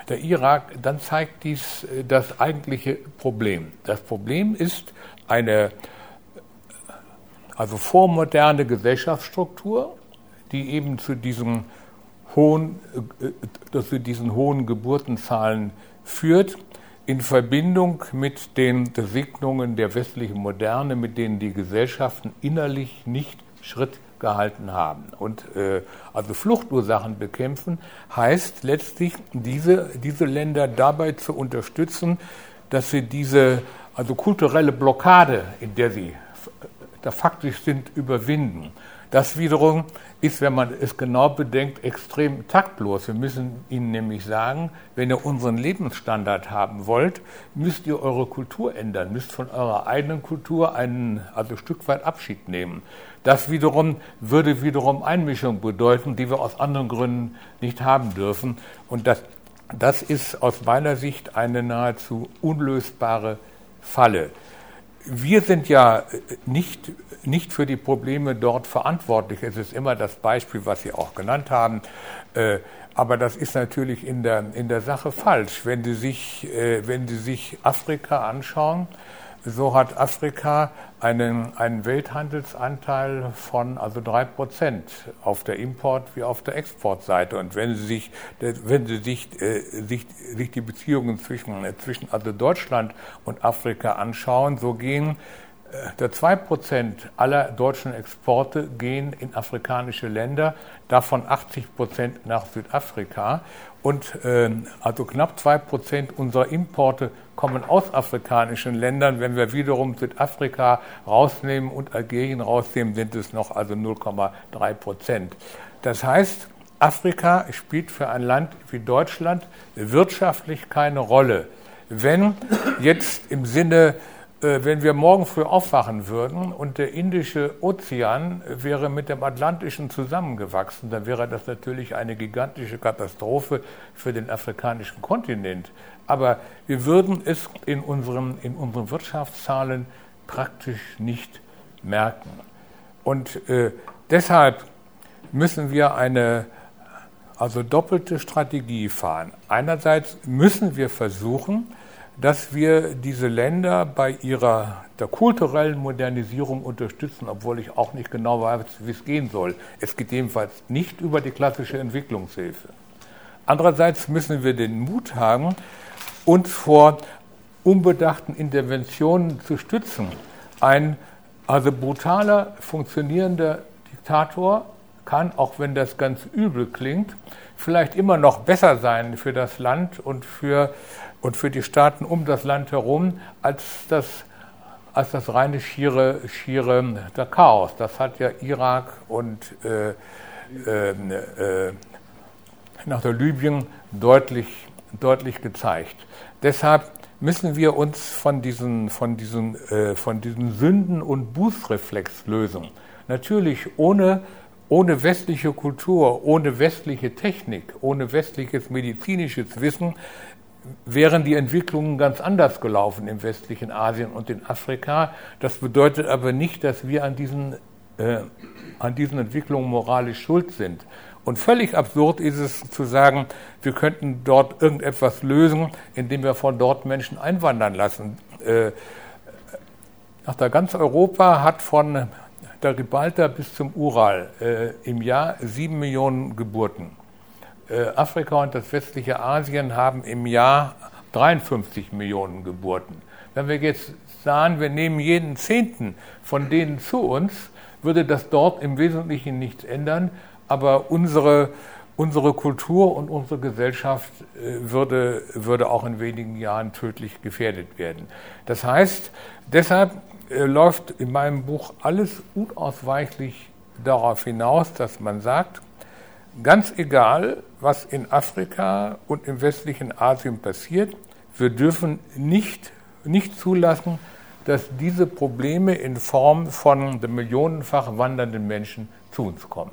der Irak, dann zeigt dies äh, das eigentliche Problem. Das Problem ist eine also vormoderne Gesellschaftsstruktur, die eben zu diesen hohen, äh, zu diesen hohen Geburtenzahlen führt in Verbindung mit den Segnungen der westlichen Moderne, mit denen die Gesellschaften innerlich nicht Schritt gehalten haben. Und äh, also Fluchtursachen bekämpfen heißt letztlich, diese, diese Länder dabei zu unterstützen, dass sie diese also kulturelle Blockade, in der sie da faktisch sind, überwinden. Das wiederum ist, wenn man es genau bedenkt, extrem taktlos. Wir müssen Ihnen nämlich sagen, wenn ihr unseren Lebensstandard haben wollt, müsst ihr eure Kultur ändern, müsst von eurer eigenen Kultur einen, also ein Stück weit Abschied nehmen. Das wiederum würde wiederum Einmischung bedeuten, die wir aus anderen Gründen nicht haben dürfen. Und das, das ist aus meiner Sicht eine nahezu unlösbare Falle wir sind ja nicht, nicht für die Probleme dort verantwortlich. Es ist immer das Beispiel, was Sie auch genannt haben. Äh, aber das ist natürlich in der, in der Sache falsch. Wenn Sie sich, äh, wenn Sie sich Afrika anschauen, so hat Afrika einen, einen Welthandelsanteil von also drei Prozent auf der Import- wie auf der Exportseite. Und wenn Sie sich, wenn Sie sich, äh, sich, sich die Beziehungen zwischen, äh, zwischen also Deutschland und Afrika anschauen, so gehen äh, der 2% aller deutschen Exporte gehen in afrikanische Länder, davon 80% nach Südafrika. Und äh, also knapp 2% unserer Importe kommen aus afrikanischen Ländern. Wenn wir wiederum Südafrika rausnehmen und Algerien rausnehmen, sind es noch also 0,3%. Das heißt, Afrika spielt für ein Land wie Deutschland wirtschaftlich keine Rolle. Wenn jetzt im Sinne wenn wir morgen früh aufwachen würden und der Indische Ozean wäre mit dem Atlantischen zusammengewachsen, dann wäre das natürlich eine gigantische Katastrophe für den afrikanischen Kontinent. Aber wir würden es in unseren, in unseren Wirtschaftszahlen praktisch nicht merken. Und äh, deshalb müssen wir eine also doppelte Strategie fahren. Einerseits müssen wir versuchen, dass wir diese Länder bei ihrer der kulturellen Modernisierung unterstützen, obwohl ich auch nicht genau weiß, wie es gehen soll. Es geht jedenfalls nicht über die klassische Entwicklungshilfe. Andererseits müssen wir den Mut haben, uns vor unbedachten Interventionen zu stützen. Ein also brutaler, funktionierender Diktator kann, auch wenn das ganz übel klingt, vielleicht immer noch besser sein für das Land und für und für die Staaten um das Land herum als das, als das reine schiere, schiere der Chaos. Das hat ja Irak und äh, äh, äh, nach der Libyen deutlich, deutlich gezeigt. Deshalb müssen wir uns von diesen, von diesen, äh, von diesen Sünden- und Bußreflex lösen. Natürlich ohne, ohne westliche Kultur, ohne westliche Technik, ohne westliches medizinisches Wissen wären die Entwicklungen ganz anders gelaufen im westlichen Asien und in Afrika. Das bedeutet aber nicht, dass wir an diesen, äh, an diesen Entwicklungen moralisch schuld sind. Und völlig absurd ist es zu sagen, wir könnten dort irgendetwas lösen, indem wir von dort Menschen einwandern lassen. Äh, nach der ganz Europa hat von der Gibraltar bis zum Ural äh, im Jahr sieben Millionen Geburten. Äh, Afrika und das westliche Asien haben im Jahr 53 Millionen Geburten. Wenn wir jetzt sagen, wir nehmen jeden Zehnten von denen zu uns, würde das dort im Wesentlichen nichts ändern, aber unsere, unsere Kultur und unsere Gesellschaft äh, würde, würde auch in wenigen Jahren tödlich gefährdet werden. Das heißt, deshalb äh, läuft in meinem Buch alles unausweichlich darauf hinaus, dass man sagt, Ganz egal, was in Afrika und im westlichen Asien passiert, wir dürfen nicht, nicht zulassen, dass diese Probleme in Form von millionenfach wandernden Menschen zu uns kommen.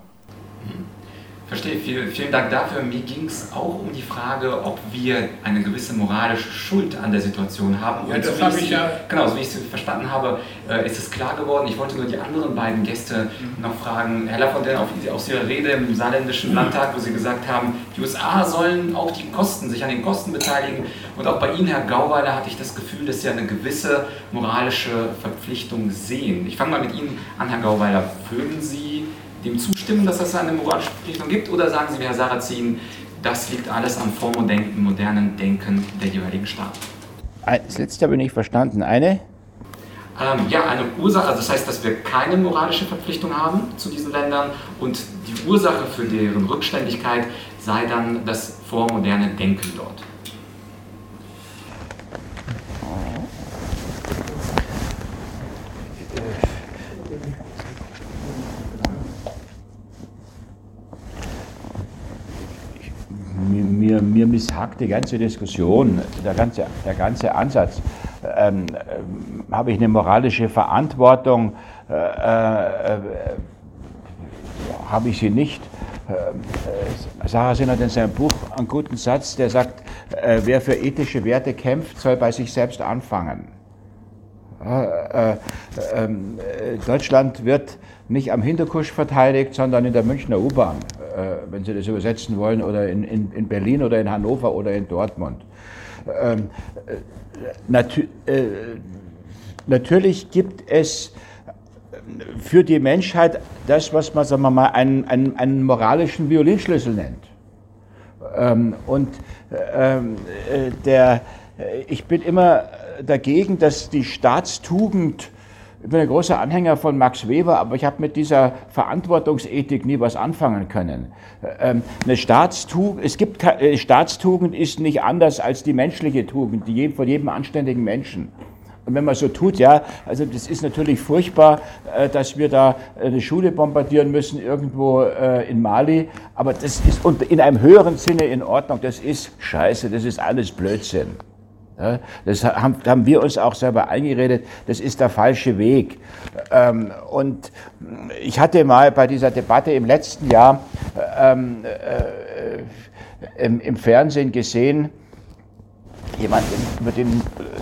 Verstehe, vielen, vielen Dank dafür. Mir ging es auch um die Frage, ob wir eine gewisse moralische Schuld an der Situation haben. Ja, das so habe ich ja. Genau, so wie ich es verstanden habe, äh, ist es klar geworden. Ich wollte nur die anderen beiden Gäste mhm. noch fragen. Herr Lafontaine, auf, aus Ihrer Rede im saarländischen mhm. Landtag, wo Sie gesagt haben, die USA sollen auch die Kosten, sich an den Kosten beteiligen. Und auch bei Ihnen, Herr Gauweiler, hatte ich das Gefühl, dass Sie eine gewisse moralische Verpflichtung sehen. Ich fange mal mit Ihnen an, Herr Gauweiler. Würden Sie dem zustimmen, dass es eine moralische Verpflichtung gibt? Oder sagen Sie wie Herr Sarrazin, das liegt alles am Form- modernen Denken der jeweiligen Staaten? Das letzte habe ich nicht verstanden. Eine? Ähm, ja, eine Ursache, also das heißt, dass wir keine moralische Verpflichtung haben zu diesen Ländern und die Ursache für deren Rückständigkeit sei dann das vormoderne Denken dort. Mir, misshackt die ganze Diskussion, der ganze, der ganze Ansatz. Ähm, äh, Habe ich eine moralische Verantwortung? Äh, äh, Habe ich sie nicht? Äh, Sarah Sinn hat in seinem Buch einen guten Satz, der sagt, äh, wer für ethische Werte kämpft, soll bei sich selbst anfangen. Äh, ähm, Deutschland wird nicht am Hinterkusch verteidigt, sondern in der Münchner U-Bahn, äh, wenn Sie das übersetzen wollen, oder in, in, in, Berlin oder in Hannover oder in Dortmund. Ähm, äh, natürlich gibt es für die Menschheit das, was man, sagen wir mal, einen, einen, einen moralischen Violinschlüssel nennt. Ähm, und ähm, äh, der, ich bin immer dagegen, dass die Staatstugend ich bin ein großer Anhänger von Max Weber, aber ich habe mit dieser Verantwortungsethik nie was anfangen können. Ähm, eine Staatstugend, es gibt äh, Staatstugend ist nicht anders als die menschliche Tugend, die von jedem anständigen Menschen. Und wenn man so tut, ja, also das ist natürlich furchtbar, äh, dass wir da eine Schule bombardieren müssen irgendwo äh, in Mali, aber das ist in einem höheren Sinne in Ordnung. Das ist Scheiße, das ist alles Blödsinn. Das haben, wir uns auch selber eingeredet, das ist der falsche Weg. Ähm, und ich hatte mal bei dieser Debatte im letzten Jahr ähm, äh, im, Fernsehen gesehen, jemand, über den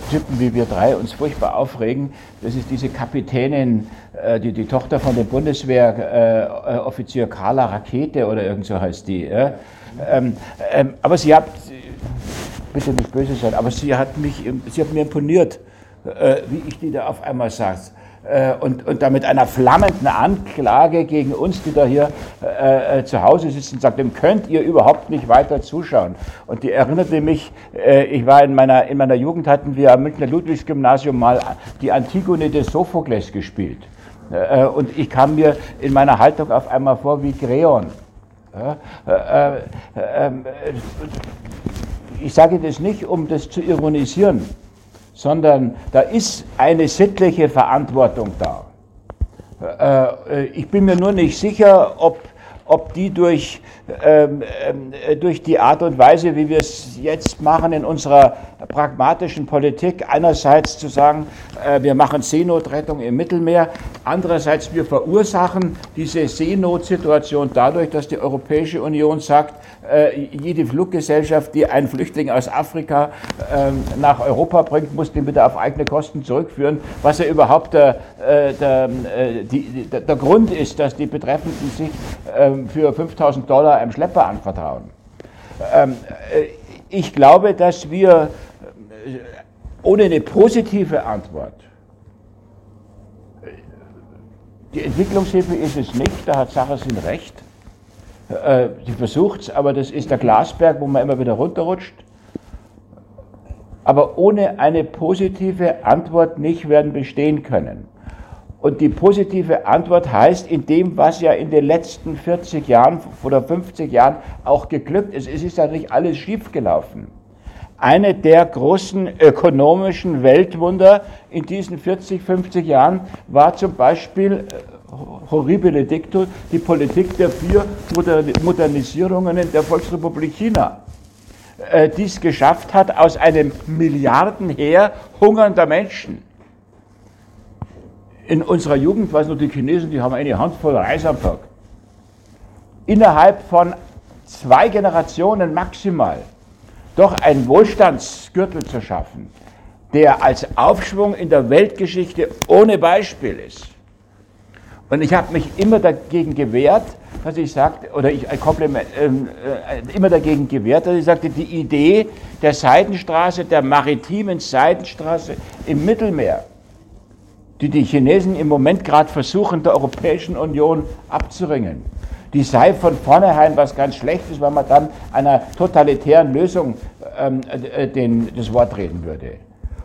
Typen wie wir drei uns furchtbar aufregen, das ist diese Kapitänin, äh, die, die Tochter von dem Bundeswehroffizier Carla Rakete oder irgend so heißt die. Ähm, aber sie hat bitte nicht böse sein, aber sie hat, mich, sie hat mir imponiert, äh, wie ich die da auf einmal saß. Äh, und, und da mit einer flammenden Anklage gegen uns, die da hier äh, äh zu Hause sitzen, sagt, dem könnt ihr überhaupt nicht weiter zuschauen. Und die erinnerte mich, äh, ich war in meiner, in meiner Jugend, hatten wir am Münchner Ludwigsgymnasium mal die Antigone des Sophokles gespielt. Äh, und ich kam mir in meiner Haltung auf einmal vor wie Kreon. Ähm, ich sage das nicht, um das zu ironisieren, sondern da ist eine sittliche Verantwortung da. Äh, äh, ich bin mir nur nicht sicher, ob, ob die durch ähm, äh, durch die Art und Weise, wie wir es jetzt machen in unserer pragmatischen Politik, einerseits zu sagen, äh, wir machen Seenotrettung im Mittelmeer, andererseits wir verursachen diese Seenotsituation dadurch, dass die Europäische Union sagt, äh, jede Fluggesellschaft, die einen Flüchtling aus Afrika ähm, nach Europa bringt, muss den bitte auf eigene Kosten zurückführen, was ja überhaupt der, der, die, der Grund ist, dass die Betreffenden sich ähm, für 5000 Dollar einem Schlepper anvertrauen. Ähm, äh, ich glaube, dass wir äh, ohne eine positive Antwort, äh, die Entwicklungshilfe ist es nicht, da hat Sachersin recht. Sie versucht es, aber das ist der Glasberg, wo man immer wieder runterrutscht. Aber ohne eine positive Antwort nicht werden bestehen können. Und die positive Antwort heißt, in dem, was ja in den letzten 40 Jahren oder 50 Jahren auch geglückt ist, es ist ja nicht alles schiefgelaufen. Eine der großen ökonomischen Weltwunder in diesen 40, 50 Jahren war zum Beispiel äh, horribile dicto, die Politik der vier Modernisierungen in der Volksrepublik China, äh, die es geschafft hat, aus einem Milliardenheer hungernder Menschen in unserer Jugend, weiß noch, die Chinesen, die haben eine Handvoll Reis am Tag. Innerhalb von zwei Generationen maximal doch einen Wohlstandsgürtel zu schaffen, der als Aufschwung in der Weltgeschichte ohne Beispiel ist. Und ich habe mich immer dagegen gewehrt, dass ich sagte, oder ich ähm, äh, immer dagegen gewehrt, dass ich sagte, die Idee der Seidenstraße, der maritimen Seidenstraße im Mittelmeer, die die Chinesen im Moment gerade versuchen, der Europäischen Union abzuringen. Die sei von vornherein was ganz Schlechtes, weil man dann einer totalitären Lösung ähm, äh, den, das Wort reden würde.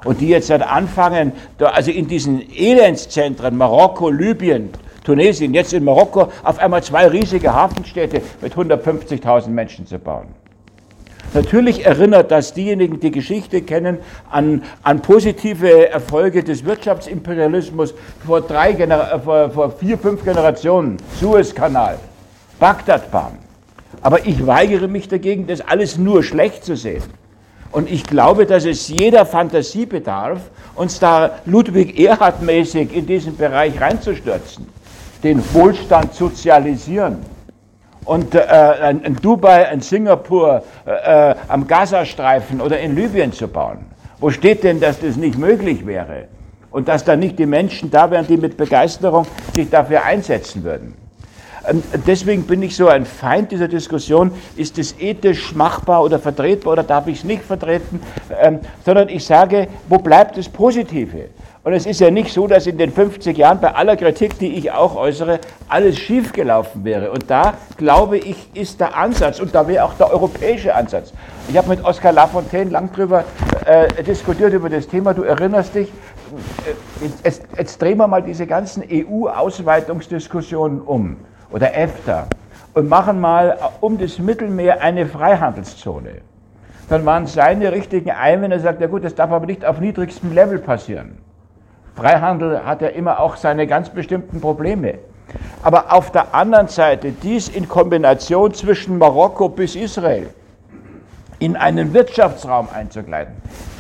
Und die jetzt dann anfangen, also in diesen Elendszentren, Marokko, Libyen, Tunesien, jetzt in Marokko, auf einmal zwei riesige Hafenstädte mit 150.000 Menschen zu bauen. Natürlich erinnert das diejenigen, die Geschichte kennen, an, an positive Erfolge des Wirtschaftsimperialismus vor, drei Gener vor, vor vier, fünf Generationen. Suezkanal, Bagdadbahn. Aber ich weigere mich dagegen, das alles nur schlecht zu sehen. Und ich glaube, dass es jeder Fantasie bedarf, uns da Ludwig Erhard mäßig in diesen Bereich reinzustürzen, den Wohlstand sozialisieren und äh, ein, Dubai, ein Singapur äh, am Gazastreifen oder in Libyen zu bauen. Wo steht denn, dass das nicht möglich wäre? Und dass da nicht die Menschen da wären, die mit Begeisterung sich dafür einsetzen würden. Und deswegen bin ich so ein Feind dieser Diskussion, ist es ethisch machbar oder vertretbar oder darf ich es nicht vertreten, ähm, sondern ich sage, wo bleibt das Positive? Und es ist ja nicht so, dass in den 50 Jahren bei aller Kritik, die ich auch äußere, alles schiefgelaufen wäre. Und da, glaube ich, ist der Ansatz und da wäre auch der europäische Ansatz. Ich habe mit Oskar Lafontaine lang drüber äh, diskutiert über das Thema. Du erinnerst dich, äh, jetzt, jetzt drehen wir mal diese ganzen EU-Ausweitungsdiskussionen um oder EFTA und machen mal um das Mittelmeer eine Freihandelszone. Dann waren seine richtigen Einwände, er sagt, ja gut, das darf aber nicht auf niedrigstem Level passieren. Freihandel hat ja immer auch seine ganz bestimmten Probleme. Aber auf der anderen Seite dies in Kombination zwischen Marokko bis Israel in einen Wirtschaftsraum einzugleiten,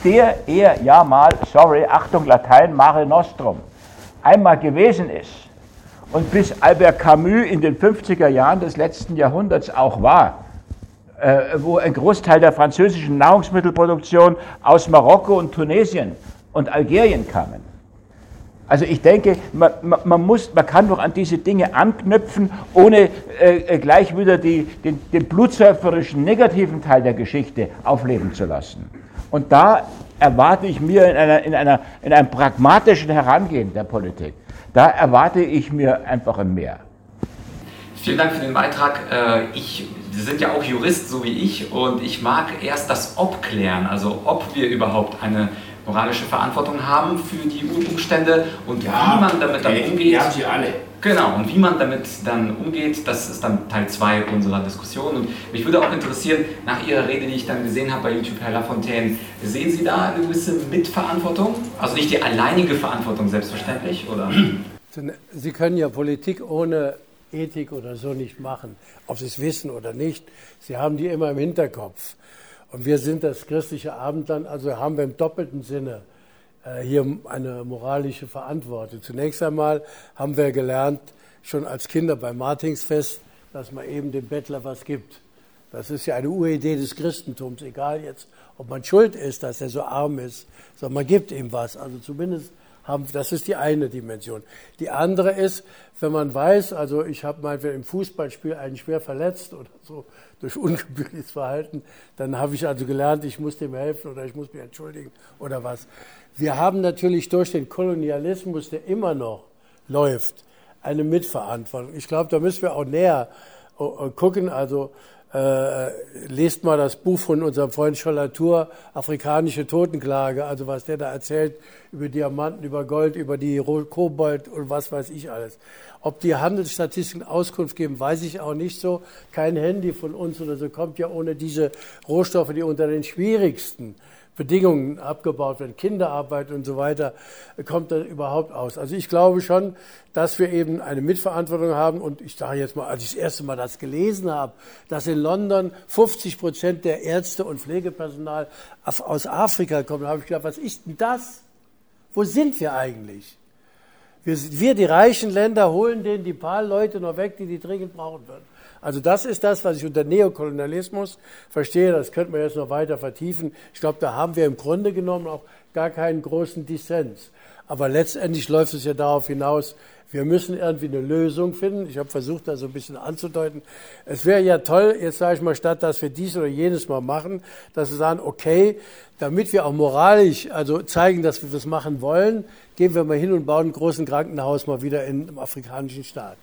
der er ja mal, sorry, Achtung Latein, Mare Nostrum, einmal gewesen ist und bis Albert Camus in den 50er Jahren des letzten Jahrhunderts auch war, äh, wo ein Großteil der französischen Nahrungsmittelproduktion aus Marokko und Tunesien und Algerien kamen. Also ich denke, man, man, muss, man kann doch an diese Dinge anknüpfen, ohne äh, äh, gleich wieder die, den, den blutsäuferischen negativen Teil der Geschichte aufleben zu lassen. Und da erwarte ich mir in, einer, in, einer, in einem pragmatischen Herangehen der Politik, da erwarte ich mir einfach ein Mehr. Vielen Dank für den Beitrag. Äh, ich, Sie sind ja auch Jurist, so wie ich, und ich mag erst das Ob klären, also ob wir überhaupt eine moralische Verantwortung haben für die Umstände und ja, wie man damit dann umgeht. Die haben sie alle. Genau, und wie man damit dann umgeht, das ist dann Teil 2 unserer Diskussion. Und mich würde auch interessieren, nach Ihrer Rede, die ich dann gesehen habe bei YouTube, Herr Lafontaine, sehen Sie da eine gewisse Mitverantwortung? Also nicht die alleinige Verantwortung selbstverständlich, oder? Sie können ja Politik ohne Ethik oder so nicht machen, ob Sie es wissen oder nicht. Sie haben die immer im Hinterkopf. Und wir sind das christliche Abendland, also haben wir im doppelten Sinne äh, hier eine moralische Verantwortung. Zunächst einmal haben wir gelernt, schon als Kinder beim Martinsfest, dass man eben dem Bettler was gibt. Das ist ja eine Uridee des Christentums, egal jetzt, ob man schuld ist, dass er so arm ist, sondern man gibt ihm was. Also zumindest haben, das ist die eine Dimension. Die andere ist, wenn man weiß, also ich habe mal im Fußballspiel einen schwer verletzt oder so durch ungebührliches Verhalten, dann habe ich also gelernt, ich muss dem helfen oder ich muss mich entschuldigen oder was. Wir haben natürlich durch den Kolonialismus, der immer noch läuft, eine Mitverantwortung. Ich glaube, da müssen wir auch näher äh, gucken. Also äh, lest mal das Buch von unserem Freund Schollatur, Afrikanische Totenklage, also was der da erzählt über Diamanten, über Gold, über die Kobold und was weiß ich alles. Ob die Handelsstatistiken Auskunft geben, weiß ich auch nicht so. Kein Handy von uns oder so kommt ja ohne diese Rohstoffe, die unter den schwierigsten Bedingungen abgebaut werden, Kinderarbeit und so weiter, kommt da überhaupt aus. Also ich glaube schon, dass wir eben eine Mitverantwortung haben. Und ich sage jetzt mal, als ich das erste Mal das gelesen habe, dass in London 50 Prozent der Ärzte und Pflegepersonal aus Afrika kommen, habe ich gedacht, was ist denn das? Wo sind wir eigentlich? Wir, wir, die reichen Länder, holen denen die paar Leute noch weg, die die dringend brauchen würden. Also das ist das, was ich unter Neokolonialismus verstehe. Das könnte man jetzt noch weiter vertiefen. Ich glaube, da haben wir im Grunde genommen auch gar keinen großen Dissens. Aber letztendlich läuft es ja darauf hinaus, wir müssen irgendwie eine Lösung finden. Ich habe versucht, da so ein bisschen anzudeuten. Es wäre ja toll, jetzt sage ich mal, statt dass wir dies oder jenes mal machen, dass wir sagen, okay, damit wir auch moralisch also zeigen, dass wir das machen wollen, gehen wir mal hin und bauen einen großen Krankenhaus mal wieder in einem afrikanischen Staat.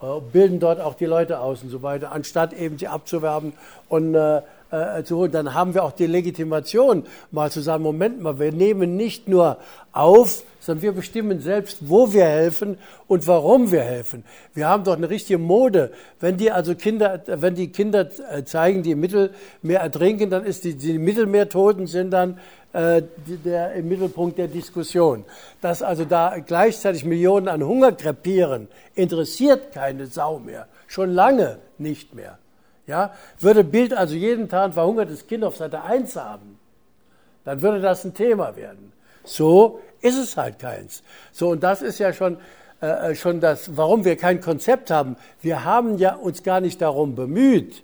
Äh, bilden dort auch die Leute aus und so weiter, anstatt eben sie abzuwerben und äh, äh, zu holen. Dann haben wir auch die Legitimation, mal zu sagen, Moment mal, wir nehmen nicht nur auf, sondern wir bestimmen selbst, wo wir helfen und warum wir helfen. Wir haben doch eine richtige Mode. Wenn die also Kinder, wenn die Kinder äh, zeigen, die im Mittelmeer ertrinken, dann ist die, die Mittelmeertoten sind dann äh, der, im Mittelpunkt der Diskussion. Dass also da gleichzeitig Millionen an Hunger krepieren, interessiert keine Sau mehr. Schon lange nicht mehr. Ja? Würde Bild also jeden Tag ein verhungertes Kind auf Seite 1 haben, dann würde das ein Thema werden. So ist es halt keins. So, und das ist ja schon, äh, schon das, warum wir kein Konzept haben. Wir haben ja uns gar nicht darum bemüht,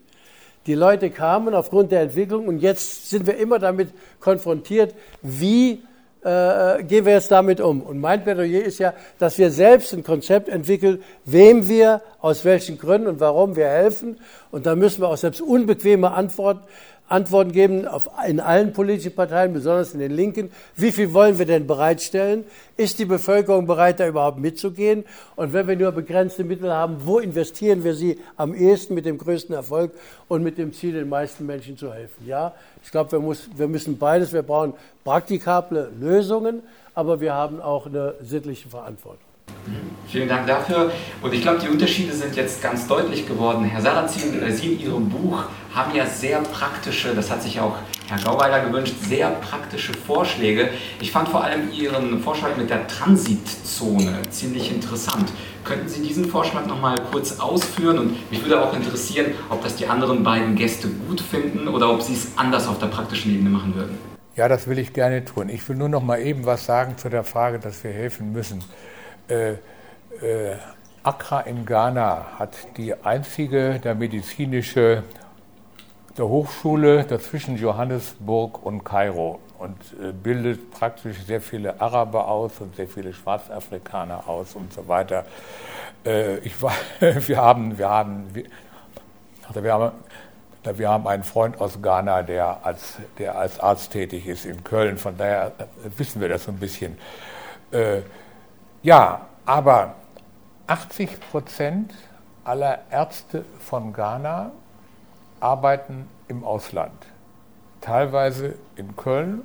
die Leute kamen aufgrund der Entwicklung und jetzt sind wir immer damit konfrontiert, wie äh, gehen wir jetzt damit um? Und mein Plädoyer ist ja, dass wir selbst ein Konzept entwickeln, wem wir, aus welchen Gründen und warum wir helfen. Und da müssen wir auch selbst unbequeme Antworten Antworten geben auf, in allen politischen Parteien, besonders in den Linken. Wie viel wollen wir denn bereitstellen? Ist die Bevölkerung bereit, da überhaupt mitzugehen? Und wenn wir nur begrenzte Mittel haben, wo investieren wir sie am ehesten mit dem größten Erfolg und mit dem Ziel, den meisten Menschen zu helfen? Ja, ich glaube, wir, muss, wir müssen beides. Wir brauchen praktikable Lösungen, aber wir haben auch eine sittliche Verantwortung. Vielen Dank dafür. Und ich glaube, die Unterschiede sind jetzt ganz deutlich geworden. Herr Sarrazin, äh, Sie in Ihrem Buch haben ja sehr praktische, das hat sich auch Herr Gauweiler gewünscht, sehr praktische Vorschläge. Ich fand vor allem Ihren Vorschlag mit der Transitzone ziemlich interessant. Könnten Sie diesen Vorschlag noch mal kurz ausführen? Und mich würde auch interessieren, ob das die anderen beiden Gäste gut finden oder ob Sie es anders auf der praktischen Ebene machen würden. Ja, das will ich gerne tun. Ich will nur noch mal eben was sagen zu der Frage, dass wir helfen müssen. Äh, äh, Accra in Ghana hat die einzige der medizinische der Hochschule dazwischen Johannesburg und Kairo und äh, bildet praktisch sehr viele Araber aus und sehr viele Schwarzafrikaner aus und so weiter. Äh, ich war, wir haben, wir haben, wir, haben wir haben einen Freund aus Ghana, der als, der als Arzt tätig ist in Köln, von daher wissen wir das so ein bisschen. Ja, aber 80 Prozent aller Ärzte von Ghana arbeiten im Ausland. Teilweise in Köln,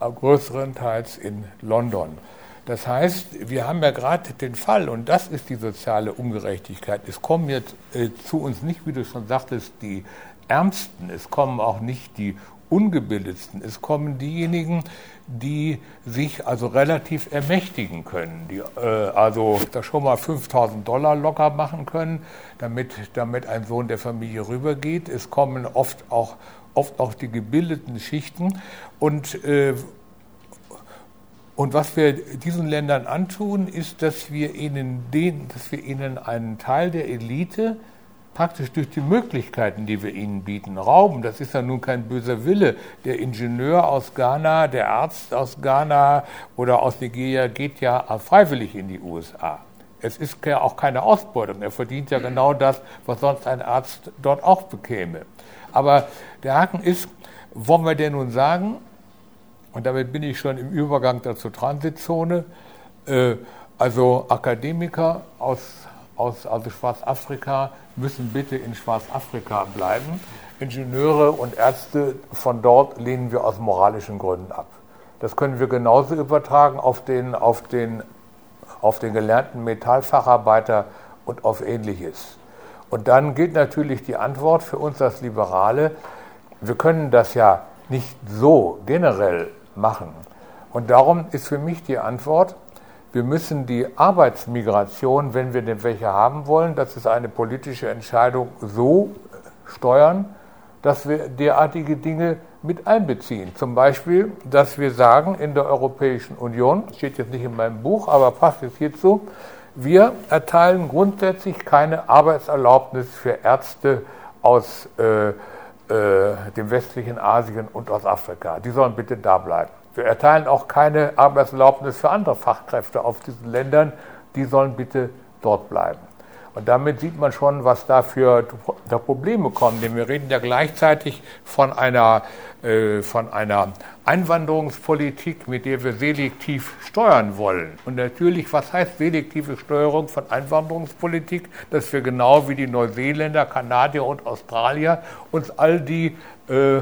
größerenteils in London. Das heißt, wir haben ja gerade den Fall, und das ist die soziale Ungerechtigkeit. Es kommen jetzt äh, zu uns nicht, wie du schon sagtest, die Ärmsten, es kommen auch nicht die Ungebildetsten, es kommen diejenigen, die sich also relativ ermächtigen können, die äh, also da schon mal 5000 Dollar locker machen können, damit, damit ein Sohn der Familie rübergeht. Es kommen oft auch, oft auch die gebildeten Schichten und äh, und was wir diesen Ländern antun, ist, dass wir ihnen, den, dass wir ihnen einen Teil der Elite praktisch durch die Möglichkeiten, die wir ihnen bieten, rauben. Das ist ja nun kein böser Wille. Der Ingenieur aus Ghana, der Arzt aus Ghana oder aus Nigeria geht ja freiwillig in die USA. Es ist ja auch keine Ausbeutung. Er verdient ja genau das, was sonst ein Arzt dort auch bekäme. Aber der Haken ist, wollen wir denn nun sagen, und damit bin ich schon im Übergang zur Transitzone, äh, also Akademiker aus, aus also Schwarzafrika müssen bitte in Schwarzafrika bleiben. Ingenieure und Ärzte von dort lehnen wir aus moralischen Gründen ab. Das können wir genauso übertragen auf den, auf den, auf den gelernten Metallfacharbeiter und auf Ähnliches. Und dann gilt natürlich die Antwort für uns als Liberale, wir können das ja nicht so generell machen. Und darum ist für mich die Antwort, wir müssen die Arbeitsmigration, wenn wir denn welche haben wollen, das ist eine politische Entscheidung, so steuern, dass wir derartige Dinge mit einbeziehen. Zum Beispiel, dass wir sagen in der Europäischen Union, steht jetzt nicht in meinem Buch, aber passt jetzt hierzu, wir erteilen grundsätzlich keine Arbeitserlaubnis für Ärzte aus äh, äh, dem westlichen Asien und aus Afrika. Die sollen bitte da bleiben. Wir erteilen auch keine Arbeitserlaubnis für andere Fachkräfte auf diesen Ländern. Die sollen bitte dort bleiben. Und damit sieht man schon, was da für Probleme kommen. Denn wir reden ja gleichzeitig von einer, äh, von einer Einwanderungspolitik, mit der wir selektiv steuern wollen. Und natürlich, was heißt selektive Steuerung von Einwanderungspolitik? Dass wir genau wie die Neuseeländer, Kanadier und Australier uns all die äh,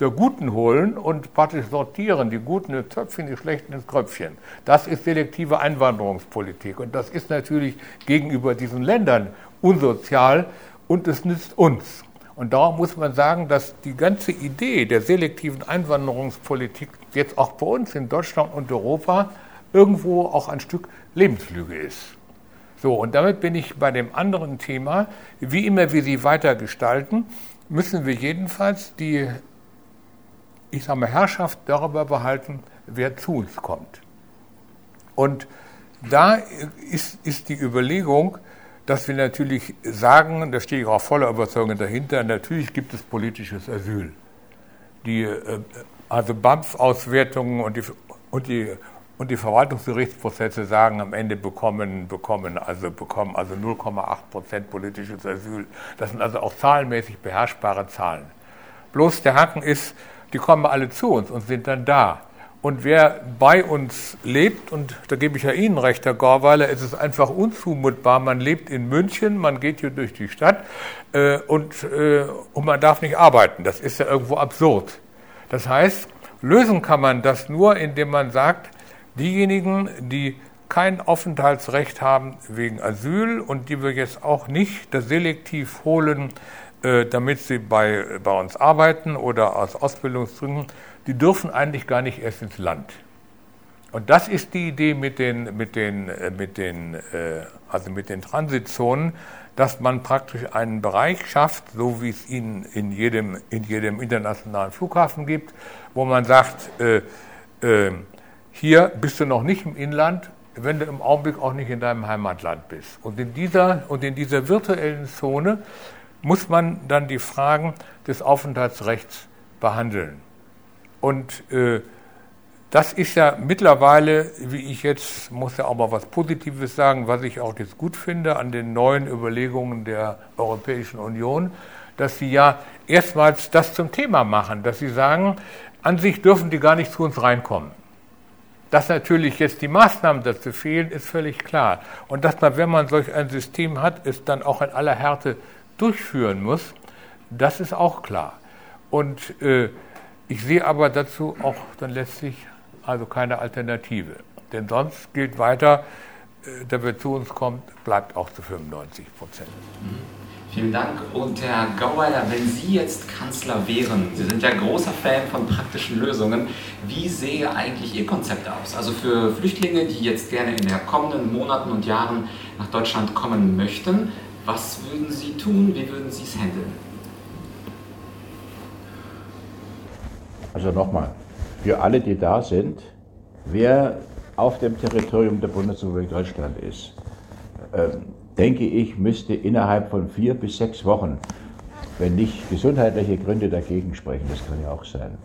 der Guten holen und praktisch sortieren, die Guten ins Töpfchen, die Schlechten ins Kröpfchen. Das ist selektive Einwanderungspolitik und das ist natürlich gegenüber diesen Ländern unsozial und es nützt uns. Und darum muss man sagen, dass die ganze Idee der selektiven Einwanderungspolitik jetzt auch bei uns in Deutschland und Europa irgendwo auch ein Stück Lebenslüge ist. So, und damit bin ich bei dem anderen Thema. Wie immer wir sie weiter gestalten, müssen wir jedenfalls die ich sage mal, Herrschaft darüber behalten, wer zu uns kommt. Und da ist, ist die Überlegung, dass wir natürlich sagen, da stehe ich auch voller Überzeugung dahinter, natürlich gibt es politisches Asyl. Die, äh, also BAMF-Auswertungen und die, und, die, und die Verwaltungsgerichtsprozesse sagen, am Ende bekommen, bekommen also, bekommen also 0,8 Prozent politisches Asyl. Das sind also auch zahlenmäßig beherrschbare Zahlen. Bloß der Haken ist, die kommen alle zu uns und sind dann da. Und wer bei uns lebt, und da gebe ich ja Ihnen recht, Herr Gorweiler, es ist einfach unzumutbar. Man lebt in München, man geht hier durch die Stadt äh, und, äh, und man darf nicht arbeiten. Das ist ja irgendwo absurd. Das heißt, lösen kann man das nur, indem man sagt, diejenigen, die kein Aufenthaltsrecht haben wegen Asyl und die wir jetzt auch nicht das selektiv holen, damit sie bei, bei uns arbeiten oder aus Ausbildungsgründen, die dürfen eigentlich gar nicht erst ins Land. Und das ist die Idee mit den, mit den, äh, mit den, äh, also mit den Transitzonen, dass man praktisch einen Bereich schafft, so wie es ihn in jedem, in jedem internationalen Flughafen gibt, wo man sagt, äh, äh, hier bist du noch nicht im Inland, wenn du im Augenblick auch nicht in deinem Heimatland bist. Und in dieser, und in dieser virtuellen Zone muss man dann die Fragen des Aufenthaltsrechts behandeln. Und äh, das ist ja mittlerweile, wie ich jetzt, muss ja auch mal was Positives sagen, was ich auch jetzt gut finde an den neuen Überlegungen der Europäischen Union, dass sie ja erstmals das zum Thema machen, dass sie sagen, an sich dürfen die gar nicht zu uns reinkommen. Dass natürlich jetzt die Maßnahmen dazu fehlen, ist völlig klar. Und dass man, wenn man solch ein System hat, es dann auch in aller Härte durchführen muss, das ist auch klar. Und äh, ich sehe aber dazu auch dann letztlich also keine Alternative. Denn sonst gilt weiter, äh, der wer zu uns kommt, bleibt auch zu 95 Prozent. Mhm. Vielen Dank. Und Herr Gauweiler, wenn Sie jetzt Kanzler wären, Sie sind ja großer Fan von praktischen Lösungen, wie sähe eigentlich Ihr Konzept aus? Also für Flüchtlinge, die jetzt gerne in den kommenden Monaten und Jahren nach Deutschland kommen möchten, was würden Sie tun? Wie würden Sie es handeln? Also nochmal, für alle, die da sind, wer auf dem Territorium der Bundesrepublik Deutschland ist, äh, denke ich, müsste innerhalb von vier bis sechs Wochen, wenn nicht gesundheitliche Gründe dagegen sprechen, das kann ja auch sein,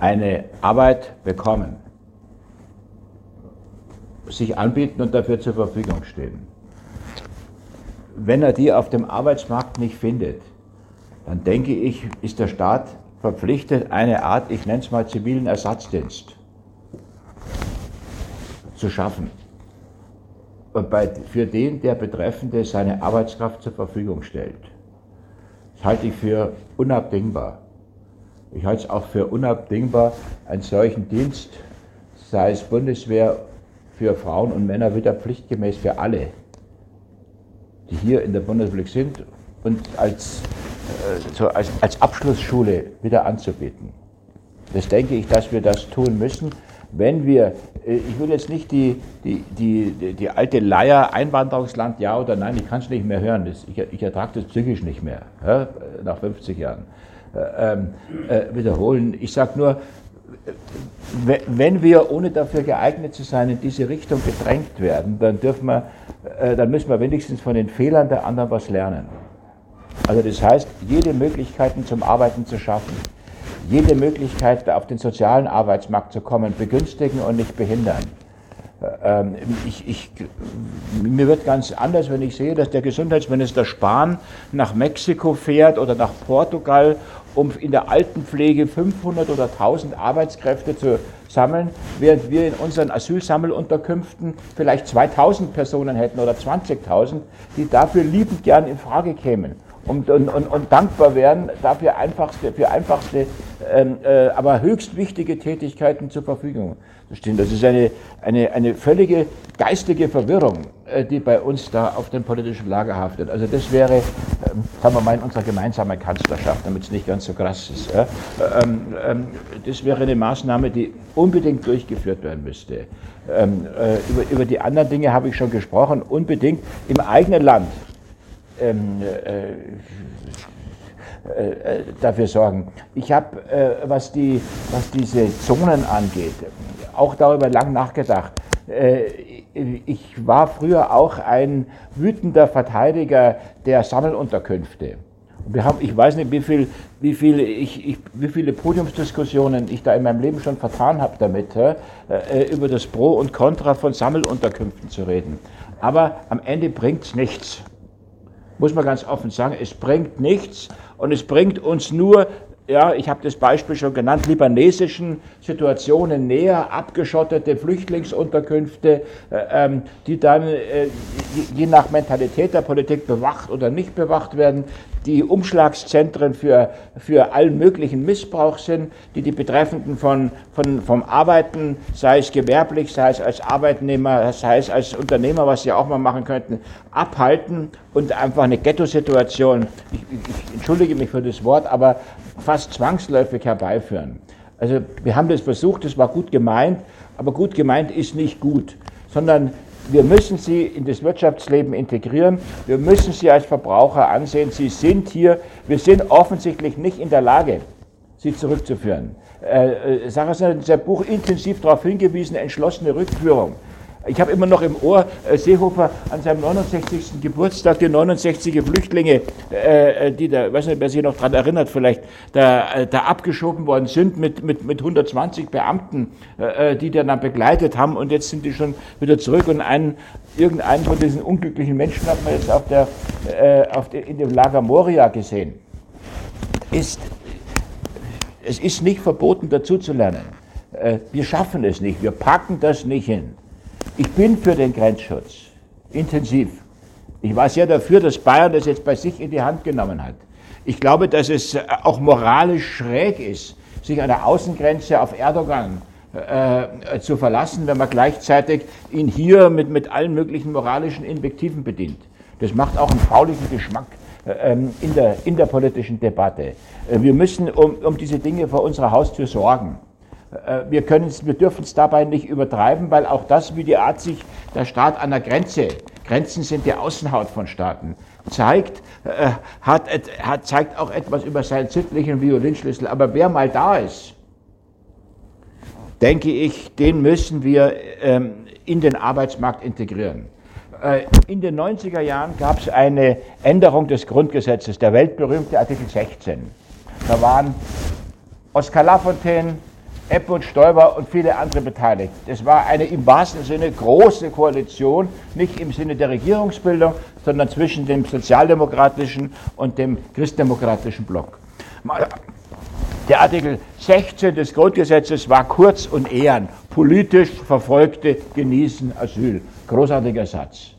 eine Arbeit bekommen, sich anbieten und dafür zur Verfügung stehen. Wenn er die auf dem Arbeitsmarkt nicht findet, dann denke ich, ist der Staat verpflichtet, eine Art, ich nenne es mal zivilen Ersatzdienst zu schaffen. Bei, für den der Betreffende seine Arbeitskraft zur Verfügung stellt. Das halte ich für unabdingbar. Ich halte es auch für unabdingbar, einen solchen Dienst, sei es Bundeswehr für Frauen und Männer, wieder pflichtgemäß für alle, die hier in der Bundesrepublik sind und als äh, so als, als Abschlussschule wieder anzubieten. Das denke ich, dass wir das tun müssen, wenn wir, äh, ich will jetzt nicht die, die, die, die alte Leier, Einwanderungsland, ja oder nein, ich kann es nicht mehr hören, das, ich, ich ertrage das psychisch nicht mehr, ja, nach 50 Jahren, äh, ähm, äh, wiederholen. Ich sage nur, wenn wir, ohne dafür geeignet zu sein, in diese Richtung gedrängt werden, dann, dürfen wir, äh, dann müssen wir wenigstens von den Fehlern der anderen was lernen. Also das heißt, jede Möglichkeit zum Arbeiten zu schaffen, jede Möglichkeit auf den sozialen Arbeitsmarkt zu kommen, begünstigen und nicht behindern. Ähm, ich, ich, mir wird ganz anders, wenn ich sehe, dass der Gesundheitsminister Spahn nach Mexiko fährt oder nach Portugal, um in der Altenpflege 500 oder 1000 Arbeitskräfte zu sammeln, während wir in unseren Asylsammelunterkünften vielleicht 2000 Personen hätten oder 20.000, die dafür liebend gern in Frage kämen und, und, und, und dankbar wären, dafür einfachste, für einfachste, ähm, äh, aber höchst wichtige Tätigkeiten zur Verfügung zu stehen. Das ist eine, eine, eine völlige geistige Verwirrung, äh, die bei uns da auf dem politischen Lager haftet. Also das wäre, ähm, sagen wir mal, in unserer gemeinsamen Kanzlerschaft, damit es nicht ganz so krass ist. Ähm, ähm, das wäre eine Maßnahme, die unbedingt durchgeführt werden müsste. Ähm, äh, über, über die anderen Dinge habe ich schon gesprochen, unbedingt im eigenen Land ähm, äh, äh, dafür sorgen. Ich habe, äh, was, die, was diese Zonen angeht, auch darüber lang nachgedacht. Äh, ich war früher auch ein wütender Verteidiger der Sammelunterkünfte. Wir haben, ich weiß nicht, wie, viel, wie, viel ich, ich, wie viele Podiumsdiskussionen ich da in meinem Leben schon vertan habe damit, äh, über das Pro und Contra von Sammelunterkünften zu reden. Aber am Ende bringt es nichts muss man ganz offen sagen, es bringt nichts und es bringt uns nur ja, ich habe das Beispiel schon genannt, libanesischen Situationen näher, abgeschottete Flüchtlingsunterkünfte, äh, ähm, die dann äh, je nach Mentalität der Politik bewacht oder nicht bewacht werden, die Umschlagszentren für, für allen möglichen Missbrauch sind, die die Betreffenden von, von, vom Arbeiten, sei es gewerblich, sei es als Arbeitnehmer, sei es als Unternehmer, was sie auch mal machen könnten, abhalten und einfach eine Ghetto-Situation, ich, ich entschuldige mich für das Wort, aber fast zwangsläufig herbeiführen. Also wir haben das versucht, das war gut gemeint, aber gut gemeint ist nicht gut, sondern wir müssen sie in das Wirtschaftsleben integrieren. Wir müssen sie als Verbraucher ansehen. Sie sind hier. Wir sind offensichtlich nicht in der Lage, sie zurückzuführen. Äh, äh Sarah hat in seinem Buch intensiv darauf hingewiesen, entschlossene Rückführung. Ich habe immer noch im Ohr äh, Seehofer an seinem 69. Geburtstag, die 69 Flüchtlinge, äh, äh, die da, weiß nicht, wer sich noch daran erinnert, vielleicht, da, äh, da abgeschoben worden sind mit, mit, mit 120 Beamten, äh, äh, die dann begleitet haben und jetzt sind die schon wieder zurück und einen, irgendeinen von diesen unglücklichen Menschen hat man jetzt auf der, auf der, in dem Lager Moria gesehen. Ist, es ist nicht verboten, dazuzulernen. Wir schaffen es nicht, wir packen das nicht hin. Ich bin für den Grenzschutz, intensiv. Ich war sehr dafür, dass Bayern das jetzt bei sich in die Hand genommen hat. Ich glaube, dass es äh, auch moralisch schräg ist, sich an der Außengrenze auf Erdogan äh, zu verlassen, wenn man gleichzeitig ihn hier mit, mit allen möglichen moralischen Invektiven bedient. Das macht auch einen fauligen Geschmack äh, ähm, in, der, in der politischen Debatte. Äh, wir müssen um, um diese Dinge vor unserer Haustür sorgen. Äh, wir, wir dürfen es dabei nicht übertreiben, weil auch das, wie die Art sich der Staat an der Grenze, Grenzen sind die Außenhaut von Staaten, zeigt, äh, hat, hat, zeigt auch etwas über seinen sittlichen Violinschlüssel. Aber wer mal da ist, denke ich, den müssen wir ähm, in den Arbeitsmarkt integrieren. Äh, in den 90er Jahren gab es eine Änderung des Grundgesetzes, der weltberühmte Artikel 16. Da waren Oskar Lafontaine, Epp Stoiber und viele andere beteiligt. Es war eine im wahrsten Sinne große Koalition, nicht im Sinne der Regierungsbildung, sondern zwischen dem sozialdemokratischen und dem christdemokratischen Block. Der Artikel 16 des Grundgesetzes war kurz und ehren. Politisch Verfolgte genießen Asyl. Großartiger Satz.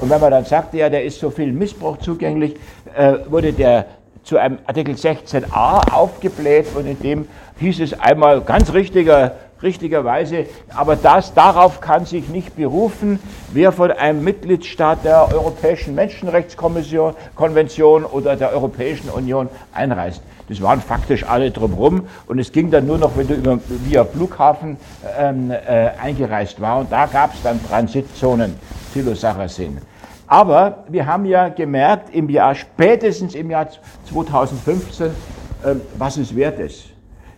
Und wenn man dann sagte, ja, der ist so viel Missbrauch zugänglich, äh, wurde der zu einem Artikel 16a aufgebläht und in dem hieß es einmal ganz richtiger, richtigerweise, aber das, darauf kann sich nicht berufen, wer von einem Mitgliedstaat der Europäischen Menschenrechtskonvention oder der Europäischen Union einreist. Das waren faktisch alle drumherum und es ging dann nur noch, wenn du über, via Flughafen ähm, äh, eingereist war und da gab es dann Transitzonen, Thilo Sarrazin. Aber wir haben ja gemerkt, im Jahr, spätestens im Jahr 2015, ähm, was es wert ist.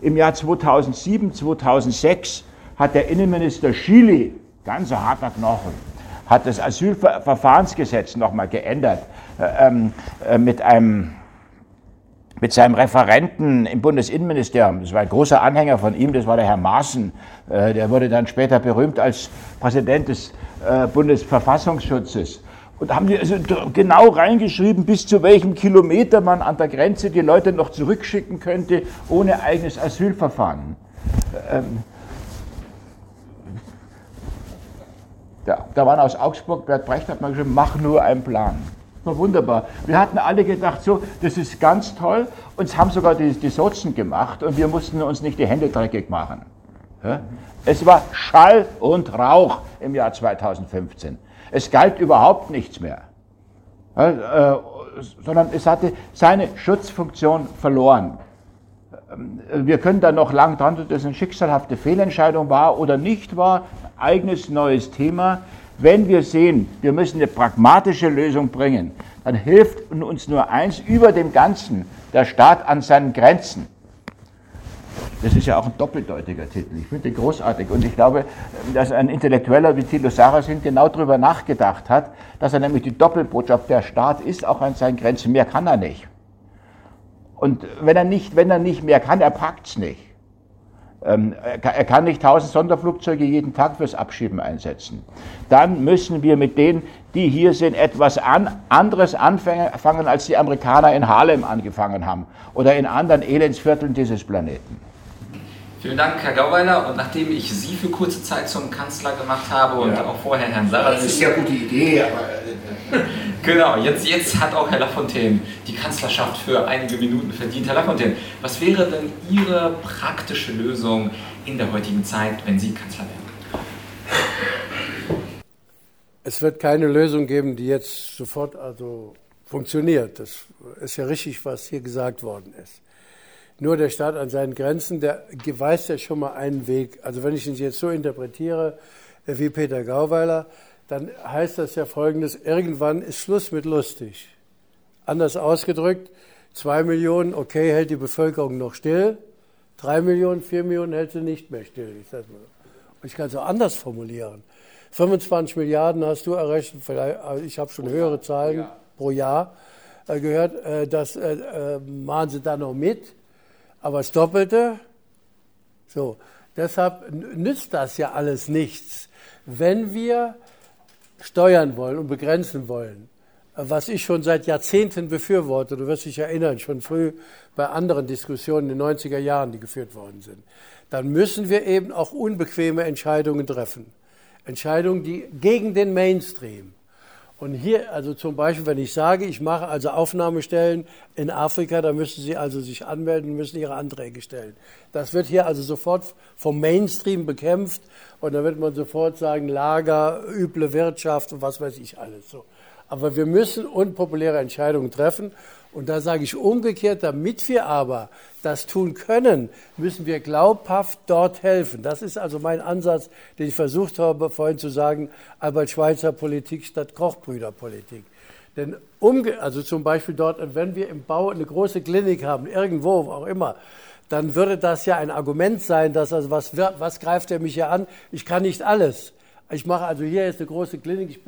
Im Jahr 2007, 2006 hat der Innenminister Chili, ganz harter Knochen, hat das Asylverfahrensgesetz nochmal geändert äh, ähm, äh, mit einem mit seinem Referenten im Bundesinnenministerium, das war ein großer Anhänger von ihm, das war der Herr Maaßen, äh, der wurde dann später berühmt als Präsident des äh, Bundesverfassungsschutzes. Und haben die also genau reingeschrieben, bis zu welchem Kilometer man an der Grenze die Leute noch zurückschicken könnte, ohne eigenes Asylverfahren. Ähm, da, da waren aus Augsburg, Bert Brecht hat mal geschrieben, mach nur einen Plan. War wunderbar. Wir hatten alle gedacht, so, das ist ganz toll. Uns haben sogar die, die Sozen gemacht und wir mussten uns nicht die Hände dreckig machen. Es war Schall und Rauch im Jahr 2015. Es galt überhaupt nichts mehr, äh, sondern es hatte seine Schutzfunktion verloren. Ähm, wir können da noch lang dran, dass das eine schicksalhafte Fehlentscheidung war oder nicht war, eigenes neues Thema. Wenn wir sehen, wir müssen eine pragmatische Lösung bringen, dann hilft uns nur eins über dem Ganzen, der Staat an seinen Grenzen. Das ist ja auch ein doppeldeutiger Titel. Ich finde den großartig. Und ich glaube, dass ein Intellektueller wie Thilo Sarrazin genau darüber nachgedacht hat, dass er nämlich die Doppelbotschaft, der Staat ist auch an seinen Grenzen, mehr kann er nicht. Und wenn er nicht, wenn er nicht mehr kann, er packt es nicht. Äh, Ähm, er kann nicht tausend Sonderflugzeuge jeden Tag fürs Abschieben einsetzen. Dann müssen wir mit denen, die hier sind, etwas an, anderes anfangen, als die Amerikaner in Harlem angefangen haben oder in anderen Elendsvierteln dieses Planeten. Vielen Dank, Herr Gauweiler. Und nachdem ich Sie für kurze Zeit zum Kanzler gemacht habe und ja. auch vorher Herrn Sarrazin. Das ist ja eine gute Idee, aber. Äh, genau, jetzt, jetzt hat auch Herr Lafontaine die Kanzlerschaft für einige Minuten verdient. Herr Lafontaine, was wäre denn Ihre praktische Lösung in der heutigen Zeit, wenn Sie Kanzler wären? Es wird keine Lösung geben, die jetzt sofort also funktioniert. Das ist ja richtig, was hier gesagt worden ist. Nur der Staat an seinen Grenzen, der weiß ja schon mal einen Weg. Also wenn ich ihn jetzt so interpretiere äh, wie Peter Gauweiler, dann heißt das ja folgendes, irgendwann ist Schluss mit lustig. Anders ausgedrückt, zwei Millionen, okay, hält die Bevölkerung noch still, drei Millionen, vier Millionen hält sie nicht mehr still. Ich, mal. ich kann es auch anders formulieren. 25 Milliarden hast du errechnet, vielleicht, also ich habe schon höhere Zahlen pro Jahr, pro Jahr äh, gehört, äh, das äh, machen sie da noch mit aber das Doppelte. So, deshalb nützt das ja alles nichts, wenn wir steuern wollen und begrenzen wollen. Was ich schon seit Jahrzehnten befürworte, du wirst dich erinnern, schon früh bei anderen Diskussionen in den 90er Jahren, die geführt worden sind, dann müssen wir eben auch unbequeme Entscheidungen treffen. Entscheidungen, die gegen den Mainstream, und hier, also zum Beispiel, wenn ich sage, ich mache also Aufnahmestellen in Afrika, da müssen Sie also sich anmelden, müssen Ihre Anträge stellen. Das wird hier also sofort vom Mainstream bekämpft und da wird man sofort sagen, Lager, üble Wirtschaft und was weiß ich alles so. Aber wir müssen unpopuläre Entscheidungen treffen und da sage ich umgekehrt, damit wir aber das tun können, müssen wir glaubhaft dort helfen. Das ist also mein Ansatz, den ich versucht habe vorhin zu sagen, Albert Schweitzer Politik statt Kochbrüderpolitik. Denn umge also zum Beispiel dort, wenn wir im Bau eine große Klinik haben, irgendwo, wo auch immer, dann würde das ja ein Argument sein, dass also was, was greift er mich hier an? Ich kann nicht alles. Ich mache also hier jetzt eine große Klinik, ich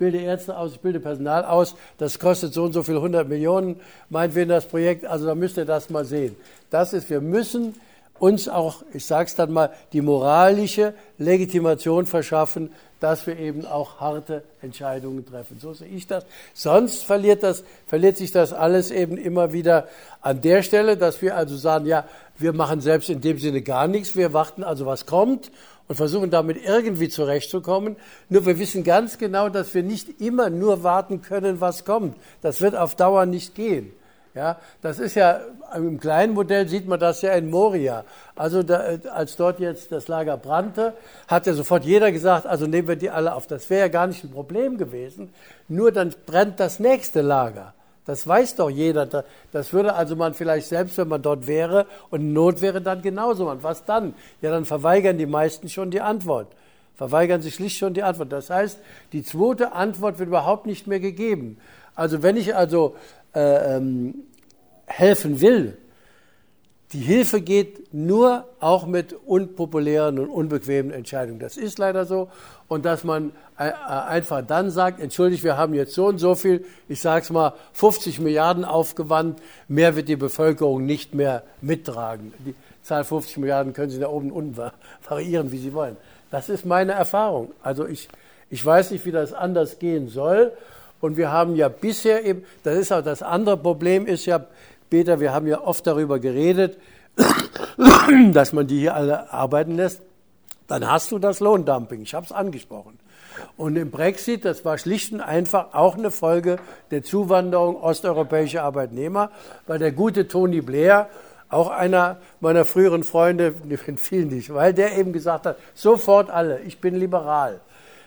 bilde Ärzte aus, ich bilde Personal aus, das kostet so und so viel 100 Millionen, meinetwegen das Projekt, also da müsst ihr das mal sehen. Das ist, wir müssen uns auch, ich sage es dann mal, die moralische Legitimation verschaffen, dass wir eben auch harte Entscheidungen treffen. So sehe ich das. Sonst verliert, das, verliert sich das alles eben immer wieder an der Stelle, dass wir also sagen, ja, wir machen selbst in dem Sinne gar nichts, wir warten also, was kommt und versuchen damit irgendwie zurechtzukommen. Nur wir wissen ganz genau, dass wir nicht immer nur warten können, was kommt. Das wird auf Dauer nicht gehen. Ja, das ist ja im kleinen Modell sieht man das ja in Moria. Also da, als dort jetzt das Lager brannte, hat ja sofort jeder gesagt, also nehmen wir die alle auf. Das wäre ja gar nicht ein Problem gewesen. Nur dann brennt das nächste Lager. Das weiß doch jeder. Das würde also man vielleicht selbst, wenn man dort wäre und Not wäre, dann genauso machen. Was dann? Ja, dann verweigern die meisten schon die Antwort. Verweigern sich schlicht schon die Antwort. Das heißt, die zweite Antwort wird überhaupt nicht mehr gegeben. Also wenn ich also äh, ähm, helfen will, die Hilfe geht nur auch mit unpopulären und unbequemen Entscheidungen. Das ist leider so. Und dass man einfach dann sagt, entschuldigt, wir haben jetzt so und so viel, ich sage es mal, 50 Milliarden aufgewandt, mehr wird die Bevölkerung nicht mehr mittragen. Die Zahl 50 Milliarden können Sie da oben und unten variieren, wie Sie wollen. Das ist meine Erfahrung. Also ich, ich weiß nicht, wie das anders gehen soll. Und wir haben ja bisher eben, das ist auch das andere Problem, ist ja, Peter, wir haben ja oft darüber geredet, dass man die hier alle arbeiten lässt. Dann hast du das Lohndumping. Ich habe es angesprochen. Und im Brexit, das war schlicht und einfach auch eine Folge der Zuwanderung osteuropäischer Arbeitnehmer, weil der gute Tony Blair, auch einer meiner früheren Freunde, vielen nicht, weil der eben gesagt hat, sofort alle, ich bin liberal.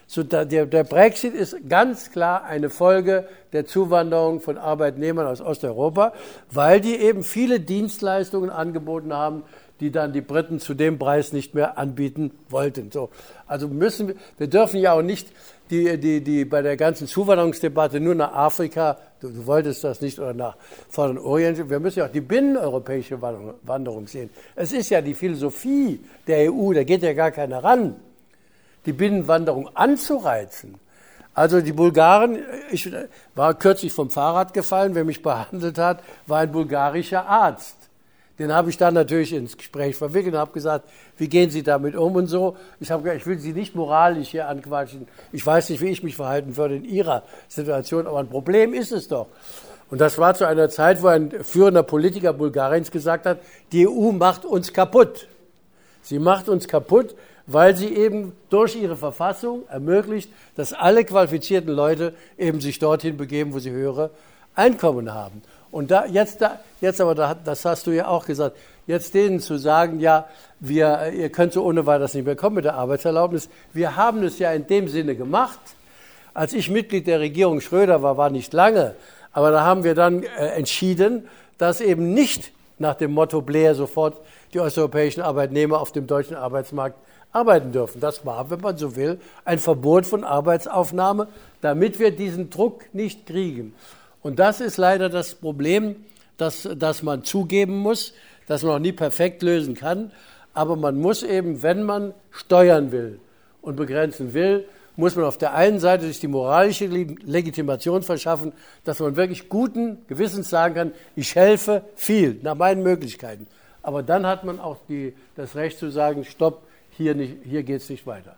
So der, der Brexit ist ganz klar eine Folge der Zuwanderung von Arbeitnehmern aus Osteuropa, weil die eben viele Dienstleistungen angeboten haben, die dann die Briten zu dem Preis nicht mehr anbieten wollten. So, also müssen wir, wir dürfen ja auch nicht die, die, die bei der ganzen Zuwanderungsdebatte nur nach Afrika, du, du wolltest das nicht, oder nach Vorderen Orient, wir müssen ja auch die binneneuropäische Wanderung sehen. Es ist ja die Philosophie der EU, da geht ja gar keiner ran die Binnenwanderung anzureizen. Also die Bulgaren, ich war kürzlich vom Fahrrad gefallen, wer mich behandelt hat, war ein bulgarischer Arzt. Den habe ich dann natürlich ins Gespräch verwickelt und habe gesagt, wie gehen Sie damit um und so. Ich habe gesagt, ich will Sie nicht moralisch hier anquatschen. Ich weiß nicht, wie ich mich verhalten würde in Ihrer Situation, aber ein Problem ist es doch. Und das war zu einer Zeit, wo ein führender Politiker Bulgariens gesagt hat, die EU macht uns kaputt. Sie macht uns kaputt, weil sie eben durch ihre Verfassung ermöglicht, dass alle qualifizierten Leute eben sich dorthin begeben, wo sie höhere Einkommen haben. Und da, jetzt, da, jetzt aber, da, das hast du ja auch gesagt, jetzt denen zu sagen, ja, wir, ihr könnt so ohne weiteres nicht mehr kommen mit der Arbeitserlaubnis. Wir haben es ja in dem Sinne gemacht. Als ich Mitglied der Regierung Schröder war, war nicht lange, aber da haben wir dann äh, entschieden, dass eben nicht nach dem Motto Blair sofort die osteuropäischen Arbeitnehmer auf dem deutschen Arbeitsmarkt arbeiten dürfen. Das war, wenn man so will, ein Verbot von Arbeitsaufnahme, damit wir diesen Druck nicht kriegen. Und das ist leider das Problem, dass, dass man zugeben muss, dass man auch nie perfekt lösen kann. Aber man muss eben, wenn man steuern will und begrenzen will, muss man auf der einen Seite sich die moralische Legitimation verschaffen, dass man wirklich guten Gewissens sagen kann, ich helfe viel nach meinen Möglichkeiten. Aber dann hat man auch die, das Recht zu sagen, stopp, hier, hier geht es nicht weiter.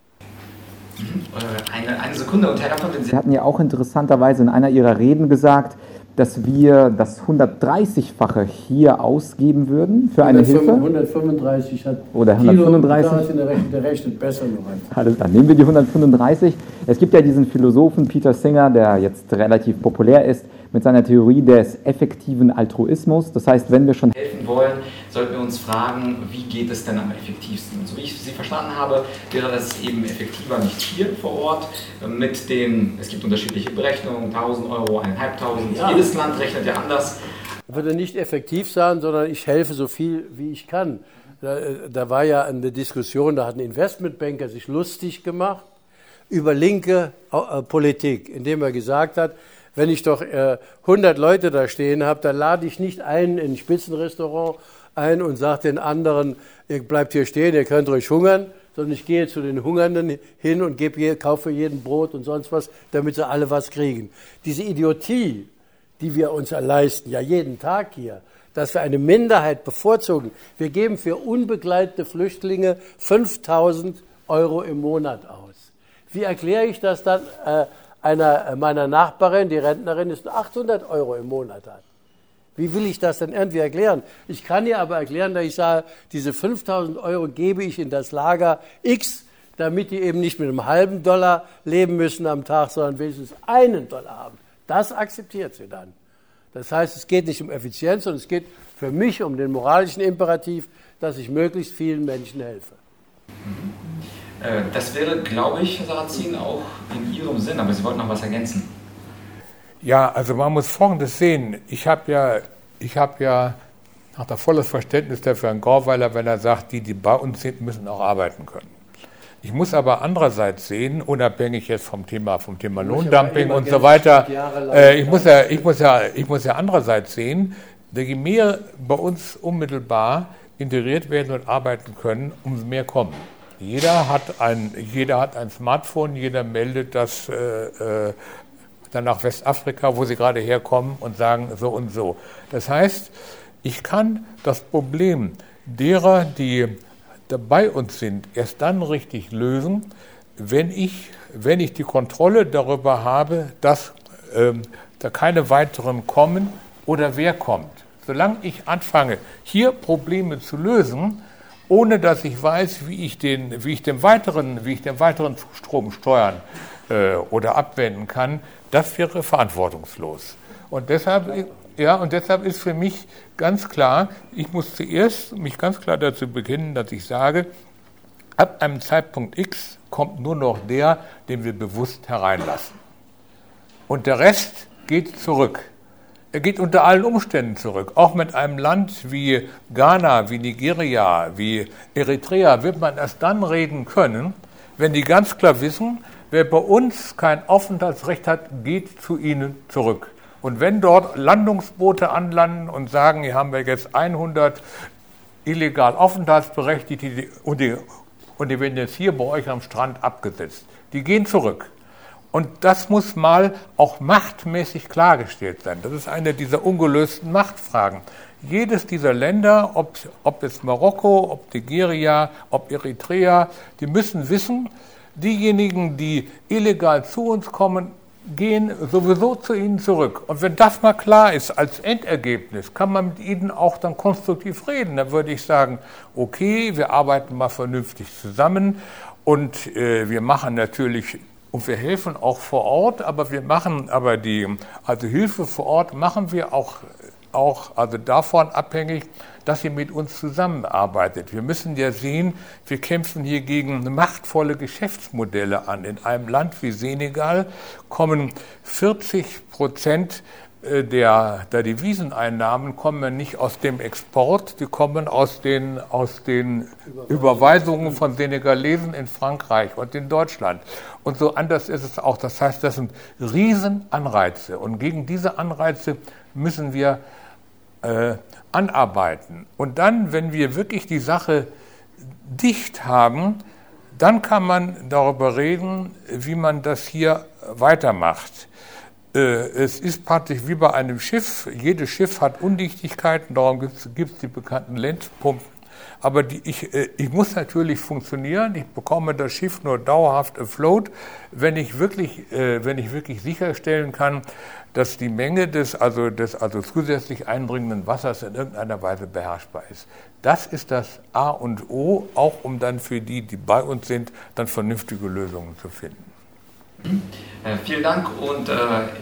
Eine, eine Sekunde und Herr Dr. Sie hatten ja auch interessanterweise in einer Ihrer Reden gesagt, dass wir das 130-fache hier ausgeben würden für eine 105, Hilfe. 135 hat Oder 135. Kilo, der, rechnet, der rechnet besser noch einfach. Alles klar, nehmen wir die 135. Es gibt ja diesen Philosophen Peter Singer, der jetzt relativ populär ist, mit seiner Theorie des effektiven Altruismus. Das heißt, wenn wir schon helfen wollen, sollten wir uns fragen, wie geht es denn am effektivsten? Und so wie ich Sie verstanden habe, wäre das eben effektiver nicht hier vor Ort mit den, es gibt unterschiedliche Berechnungen, 1000 Euro, 1500, ja. jedes Land rechnet ja anders. Würde nicht effektiv sein, sondern ich helfe so viel, wie ich kann. Da, da war ja eine Diskussion, da hat ein Investmentbanker sich lustig gemacht über linke äh, Politik, indem er gesagt hat, wenn ich doch äh, 100 Leute da stehen habe, dann lade ich nicht einen in ein Spitzenrestaurant ein und sage den anderen, ihr bleibt hier stehen, ihr könnt ruhig hungern, sondern ich gehe zu den Hungernden hin und gebe, kaufe jeden Brot und sonst was, damit sie alle was kriegen. Diese Idiotie, die wir uns erleisten, ja jeden Tag hier, dass wir eine Minderheit bevorzugen. Wir geben für unbegleitete Flüchtlinge 5000 Euro im Monat aus. Wie erkläre ich das dann äh, einer äh, meiner Nachbarin, die Rentnerin ist, 800 Euro im Monat hat. Wie will ich das denn irgendwie erklären? Ich kann ihr aber erklären, dass ich sage, diese 5000 Euro gebe ich in das Lager X, damit die eben nicht mit einem halben Dollar leben müssen am Tag, sondern wenigstens einen Dollar haben. Das akzeptiert sie dann. Das heißt, es geht nicht um Effizienz, sondern es geht für mich um den moralischen Imperativ, dass ich möglichst vielen Menschen helfe. Äh, das wäre, glaube ich, Herr Sarrazin, auch in Ihrem Sinn, aber Sie wollten noch was ergänzen. Ja, also man muss Folgendes sehen. Ich habe ja, ich habe ja nach der volles Verständnis dafür Herrn Gorweiler, wenn er sagt, die, die bei uns sind, müssen auch arbeiten können. Ich muss aber andererseits sehen, unabhängig jetzt vom Thema, vom Thema Lohndumping und so weiter, äh, ich, muss ja, ich, muss ja, ich muss ja andererseits sehen, je mehr bei uns unmittelbar integriert werden und arbeiten können, umso mehr kommen. Jeder hat ein, jeder hat ein Smartphone, jeder meldet das äh, äh, dann nach Westafrika, wo sie gerade herkommen und sagen so und so. Das heißt, ich kann das Problem derer, die bei uns sind, erst dann richtig lösen, wenn ich, wenn ich die Kontrolle darüber habe, dass ähm, da keine weiteren kommen oder wer kommt. Solange ich anfange, hier Probleme zu lösen, ohne dass ich weiß, wie ich den, wie ich den weiteren, wie ich den weiteren Strom steuern äh, oder abwenden kann, das wäre verantwortungslos. Und deshalb, ja, und deshalb ist für mich ganz klar, ich muss zuerst mich ganz klar dazu beginnen, dass ich sage, ab einem Zeitpunkt X kommt nur noch der, den wir bewusst hereinlassen. Und der Rest geht zurück. Er geht unter allen Umständen zurück. Auch mit einem Land wie Ghana, wie Nigeria, wie Eritrea wird man erst dann reden können, wenn die ganz klar wissen, wer bei uns kein Aufenthaltsrecht hat, geht zu ihnen zurück. Und wenn dort Landungsboote anlanden und sagen, hier haben wir jetzt 100 illegal Aufenthaltsberechtigte und die, und die werden jetzt hier bei euch am Strand abgesetzt, die gehen zurück. Und das muss mal auch machtmäßig klargestellt sein. Das ist eine dieser ungelösten Machtfragen. jedes dieser Länder, ob, ob es Marokko, ob Nigeria, ob Eritrea, die müssen wissen, diejenigen, die illegal zu uns kommen, gehen sowieso zu ihnen zurück. Und wenn das mal klar ist als Endergebnis, kann man mit ihnen auch dann konstruktiv reden. Dann würde ich sagen, okay, wir arbeiten mal vernünftig zusammen und äh, wir machen natürlich und wir helfen auch vor Ort, aber wir machen aber die also Hilfe vor Ort machen wir auch auch also davon abhängig, dass ihr mit uns zusammenarbeitet. Wir müssen ja sehen, wir kämpfen hier gegen machtvolle Geschäftsmodelle an. In einem Land wie Senegal kommen 40 Prozent der, der Deviseneinnahmen kommen nicht aus dem Export, die kommen aus den, aus den Überweisungen von Senegalesen in Frankreich und in Deutschland. Und so anders ist es auch. Das heißt, das sind Riesenanreize. Und gegen diese Anreize müssen wir äh, anarbeiten. Und dann, wenn wir wirklich die Sache dicht haben, dann kann man darüber reden, wie man das hier weitermacht. Äh, es ist praktisch wie bei einem Schiff. Jedes Schiff hat Undichtigkeiten, darum gibt es die bekannten Lenzpumpen. Aber die, ich, äh, ich muss natürlich funktionieren. Ich bekomme das Schiff nur dauerhaft afloat, wenn ich wirklich, äh, wenn ich wirklich sicherstellen kann, dass die Menge des also, des also zusätzlich eindringenden Wassers in irgendeiner Weise beherrschbar ist. Das ist das A und O, auch um dann für die, die bei uns sind, dann vernünftige Lösungen zu finden. Äh, vielen Dank und äh,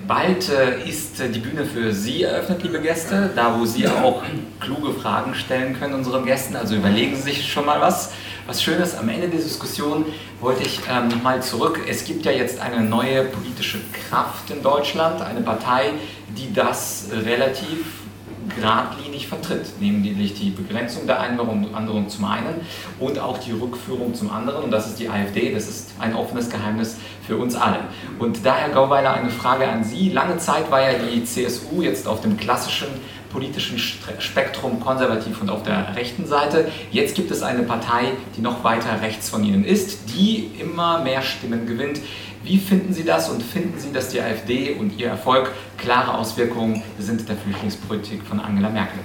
bald äh, ist die Bühne für Sie eröffnet, liebe Gäste, da wo Sie auch kluge Fragen stellen können unseren Gästen. Also überlegen Sie sich schon mal was. Was Schönes, am Ende der Diskussion wollte ich ähm, nochmal zurück. Es gibt ja jetzt eine neue politische Kraft in Deutschland, eine Partei, die das relativ geradlinig vertritt, nämlich die Begrenzung der Einwanderung zum einen und auch die Rückführung zum anderen. Und das ist die AfD, das ist ein offenes Geheimnis für uns alle. Und daher, Gauweiler, eine Frage an Sie. Lange Zeit war ja die CSU jetzt auf dem klassischen politischen Spektrum konservativ und auf der rechten Seite. Jetzt gibt es eine Partei, die noch weiter rechts von Ihnen ist, die immer mehr Stimmen gewinnt. Wie finden Sie das und finden Sie, dass die AfD und ihr Erfolg klare Auswirkungen sind der Flüchtlingspolitik von Angela Merkel?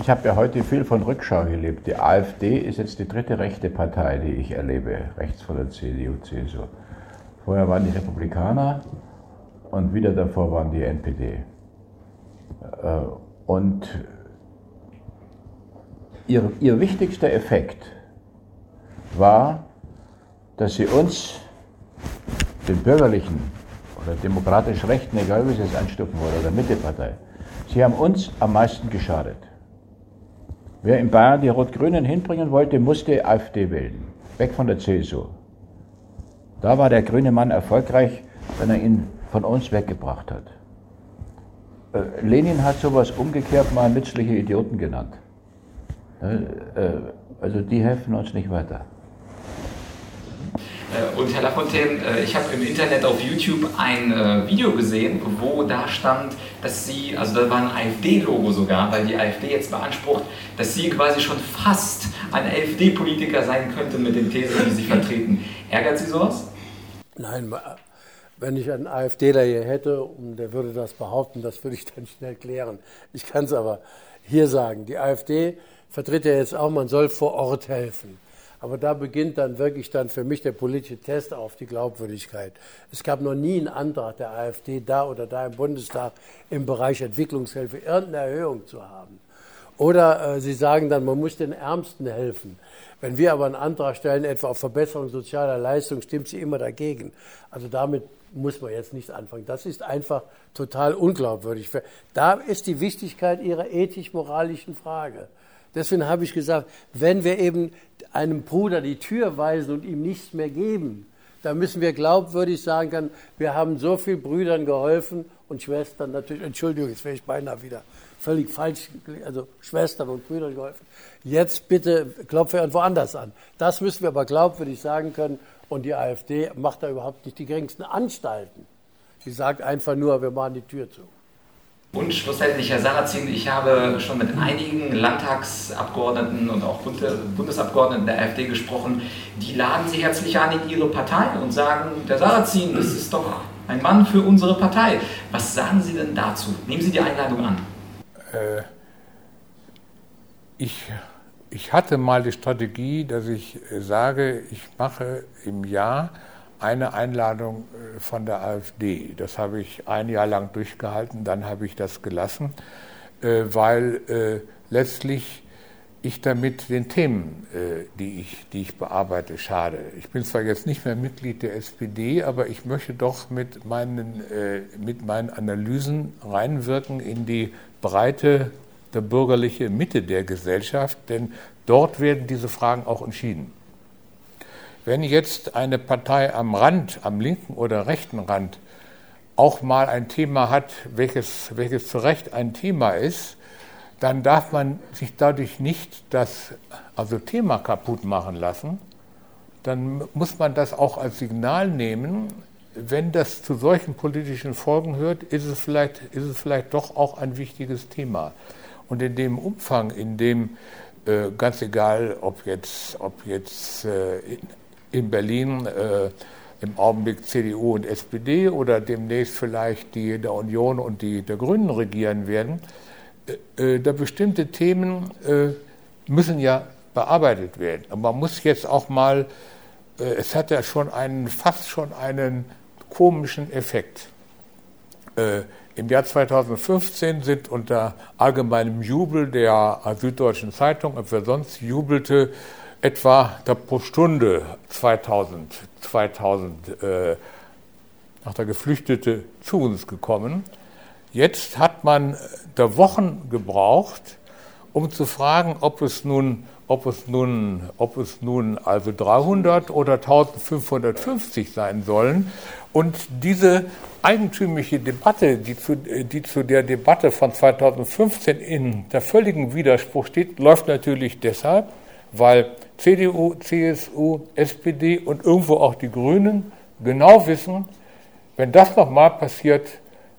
Ich habe ja heute viel von Rückschau gelebt. Die AfD ist jetzt die dritte rechte Partei, die ich erlebe, rechts von der CDU, CSU. Vorher waren die Republikaner und wieder davor waren die NPD. Äh, und ihr, ihr wichtigster Effekt war, dass sie uns, den bürgerlichen oder demokratisch Rechten, egal wie sie es anstufen wollen, oder Mittepartei, sie haben uns am meisten geschadet. Wer in Bayern die Rot-Grünen hinbringen wollte, musste AfD wählen. Weg von der CSU. Da war der grüne Mann erfolgreich, wenn er ihn von uns weggebracht hat. Äh, Lenin hat sowas umgekehrt mal nützliche Idioten genannt. Äh, also die helfen uns nicht weiter. Äh, und Herr Lafontaine, ich habe im Internet auf YouTube ein Video gesehen, wo da stand, dass Sie, also da war ein AfD-Logo sogar, weil die AfD jetzt beansprucht, dass Sie quasi schon fast ein AfD-Politiker sein könnten mit den Thesen, die Sie vertreten. Ärgert Sie sowas? Nein, wenn ich einen AfDler hier hätte und der würde das behaupten, das würde ich dann schnell klären. Ich kann es aber hier sagen. Die AfD vertritt ja jetzt auch, man soll vor Ort helfen. Aber da beginnt dann wirklich dann für mich der politische Test auf die Glaubwürdigkeit. Es gab noch nie einen Antrag der AfD da oder da im Bundestag im Bereich Entwicklungshilfe irgendeine Erhöhung zu haben. Oder äh, Sie sagen dann, man muss den Ärmsten helfen. Wenn wir aber einen Antrag stellen, etwa auf Verbesserung sozialer Leistung, stimmt sie immer dagegen. Also damit muss man jetzt nicht anfangen. Das ist einfach total unglaubwürdig. Da ist die Wichtigkeit Ihrer ethisch-moralischen Frage. Deswegen habe ich gesagt, wenn wir eben einem Bruder die Tür weisen und ihm nichts mehr geben, dann müssen wir glaubwürdig sagen können, wir haben so vielen Brüdern geholfen und Schwestern natürlich, Entschuldigung, jetzt wäre ich beinahe wieder völlig falsch, also Schwestern und Brüdern geholfen. Jetzt bitte klopfe irgendwo anders an. Das müssen wir aber glaubwürdig sagen können und die AfD macht da überhaupt nicht die geringsten Anstalten. Sie sagt einfach nur, wir machen die Tür zu. Und Herr Sarrazin, ich habe schon mit einigen Landtagsabgeordneten und auch Bundesabgeordneten der AfD gesprochen. Die laden Sie herzlich an in Ihre Partei und sagen, der Sarrazin, das ist doch ein Mann für unsere Partei. Was sagen Sie denn dazu? Nehmen Sie die Einladung an. äh, ich, ich hatte mal die Strategie, dass ich sage, ich mache im Jahr eine Einladung äh, von der AfD. Das habe ich ein Jahr lang durchgehalten, dann habe ich das gelassen, äh, weil äh, letztlich ich damit den Themen, die ich, die ich bearbeite, schade. Ich bin zwar jetzt nicht mehr Mitglied der SPD, aber ich möchte doch mit meinen, mit meinen Analysen reinwirken in die breite der bürgerliche Mitte der Gesellschaft, denn dort werden diese Fragen auch entschieden. Wenn jetzt eine Partei am Rand, am linken oder rechten Rand, auch mal ein Thema hat, welches, welches zu Recht ein Thema ist, dann darf man sich dadurch nicht das also Thema kaputt machen lassen. Dann muss man das auch als Signal nehmen, wenn das zu solchen politischen Folgen hört, ist es vielleicht, ist es vielleicht doch auch ein wichtiges Thema. Und in dem Umfang, in dem äh, ganz egal, ob jetzt, ob jetzt äh, in Berlin äh, im Augenblick CDU und SPD oder demnächst vielleicht die der Union und die der Grünen regieren werden, äh, äh, da bestimmte Themen äh, müssen ja bearbeitet werden. Und man muss jetzt auch mal, äh, es hat ja schon einen, fast schon einen komischen Effekt. Äh, Im Jahr 2015 sind unter allgemeinem Jubel der Süddeutschen Zeitung, und wer sonst jubelte, etwa pro Stunde 2000, 2000 äh, nach der Geflüchtete zu uns gekommen. Jetzt hat man da Wochen gebraucht, um zu fragen, ob es nun, ob es nun, ob es nun also 300 oder 1550 sein sollen. Und diese eigentümliche Debatte, die zu, die zu der Debatte von 2015 in der völligen Widerspruch steht, läuft natürlich deshalb, weil CDU, CSU, SPD und irgendwo auch die Grünen genau wissen, wenn das nochmal passiert,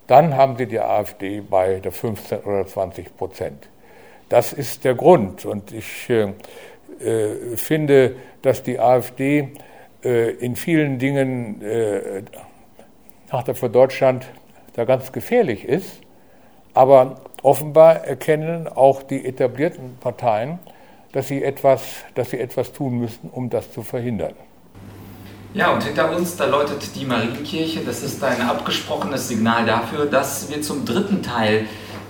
dann haben sie die AfD bei der 15 oder 20 Prozent. Das ist der Grund. Und ich äh, äh finde, dass die AfD äh, in vielen Dingen äh, nach der für Deutschland da ganz gefährlich ist. Aber offenbar erkennen auch die etablierten Parteien, dass sie etwas, dass sie etwas tun müssen, um das zu verhindern. Ja, und hinter uns, da läutet die Marienkirche. Das ist ein abgesprochenes Signal dafür, dass wir zum dritten Teil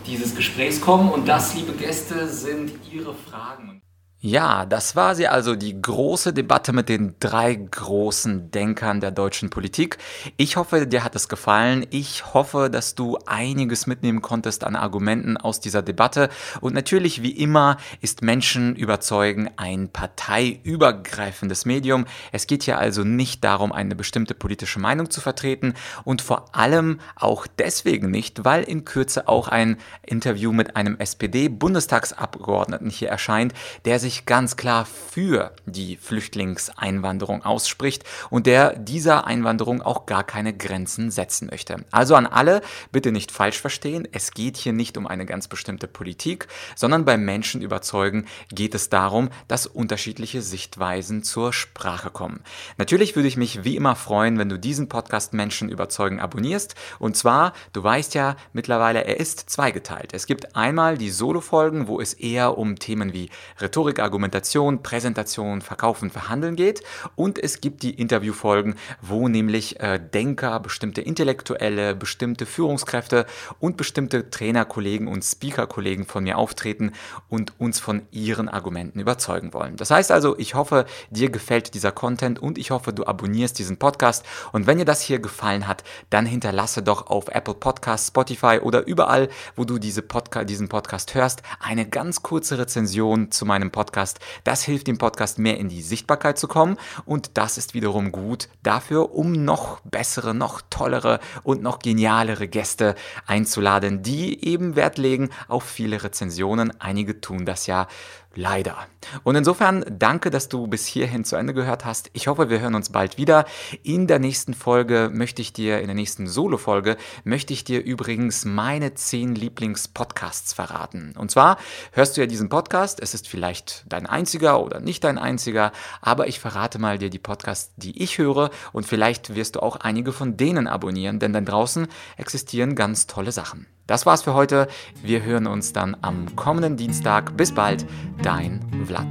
dieses Gesprächs kommen. Und das, liebe Gäste, sind Ihre Fragen. Ja, das war sie also, die große Debatte mit den drei großen Denkern der deutschen Politik. Ich hoffe, dir hat es gefallen. Ich hoffe, dass du einiges mitnehmen konntest an Argumenten aus dieser Debatte. Und natürlich, wie immer, ist Menschen überzeugen ein parteiübergreifendes Medium. Es geht hier also nicht darum, eine bestimmte politische Meinung zu vertreten und vor allem auch deswegen nicht, weil in Kürze auch ein Interview mit einem SPD-Bundestagsabgeordneten hier erscheint, der sich sich ganz klar für die Flüchtlingseinwanderung ausspricht und der dieser Einwanderung auch gar keine Grenzen setzen möchte. Also an alle, bitte nicht falsch verstehen, es geht hier nicht um eine ganz bestimmte Politik, sondern beim Menschen überzeugen geht es darum, dass unterschiedliche Sichtweisen zur Sprache kommen. Natürlich würde ich mich wie immer freuen, wenn du diesen Podcast Menschen überzeugen abonnierst und zwar, du weißt ja mittlerweile, er ist zweigeteilt. Es gibt einmal die Solo-Folgen, wo es eher um Themen wie Rhetorik, Argumentation, Präsentation, Verkaufen, Verhandeln geht. Und es gibt die Interviewfolgen, wo nämlich äh, Denker, bestimmte Intellektuelle, bestimmte Führungskräfte und bestimmte Trainerkollegen und Speakerkollegen von mir auftreten und uns von ihren Argumenten überzeugen wollen. Das heißt also, ich hoffe, dir gefällt dieser Content und ich hoffe, du abonnierst diesen Podcast. Und wenn dir das hier gefallen hat, dann hinterlasse doch auf Apple Podcasts, Spotify oder überall, wo du diese Podca diesen Podcast hörst, eine ganz kurze Rezension zu meinem Podcast Podcast. Das hilft dem Podcast mehr in die Sichtbarkeit zu kommen und das ist wiederum gut dafür, um noch bessere, noch tollere und noch genialere Gäste einzuladen, die eben Wert legen auf viele Rezensionen. Einige tun das ja Leider. Und insofern danke, dass du bis hierhin zu Ende gehört hast. Ich hoffe, wir hören uns bald wieder. In der nächsten Folge möchte ich dir, in der nächsten Solo-Folge, möchte ich dir übrigens meine zehn Lieblings-Podcasts verraten. Und zwar hörst du ja diesen Podcast. Es ist vielleicht dein einziger oder nicht dein einziger, aber ich verrate mal dir die Podcasts, die ich höre und vielleicht wirst du auch einige von denen abonnieren, denn dann draußen existieren ganz tolle Sachen. Das war's für heute. Wir hören uns dann am kommenden Dienstag. Bis bald, dein Vlad.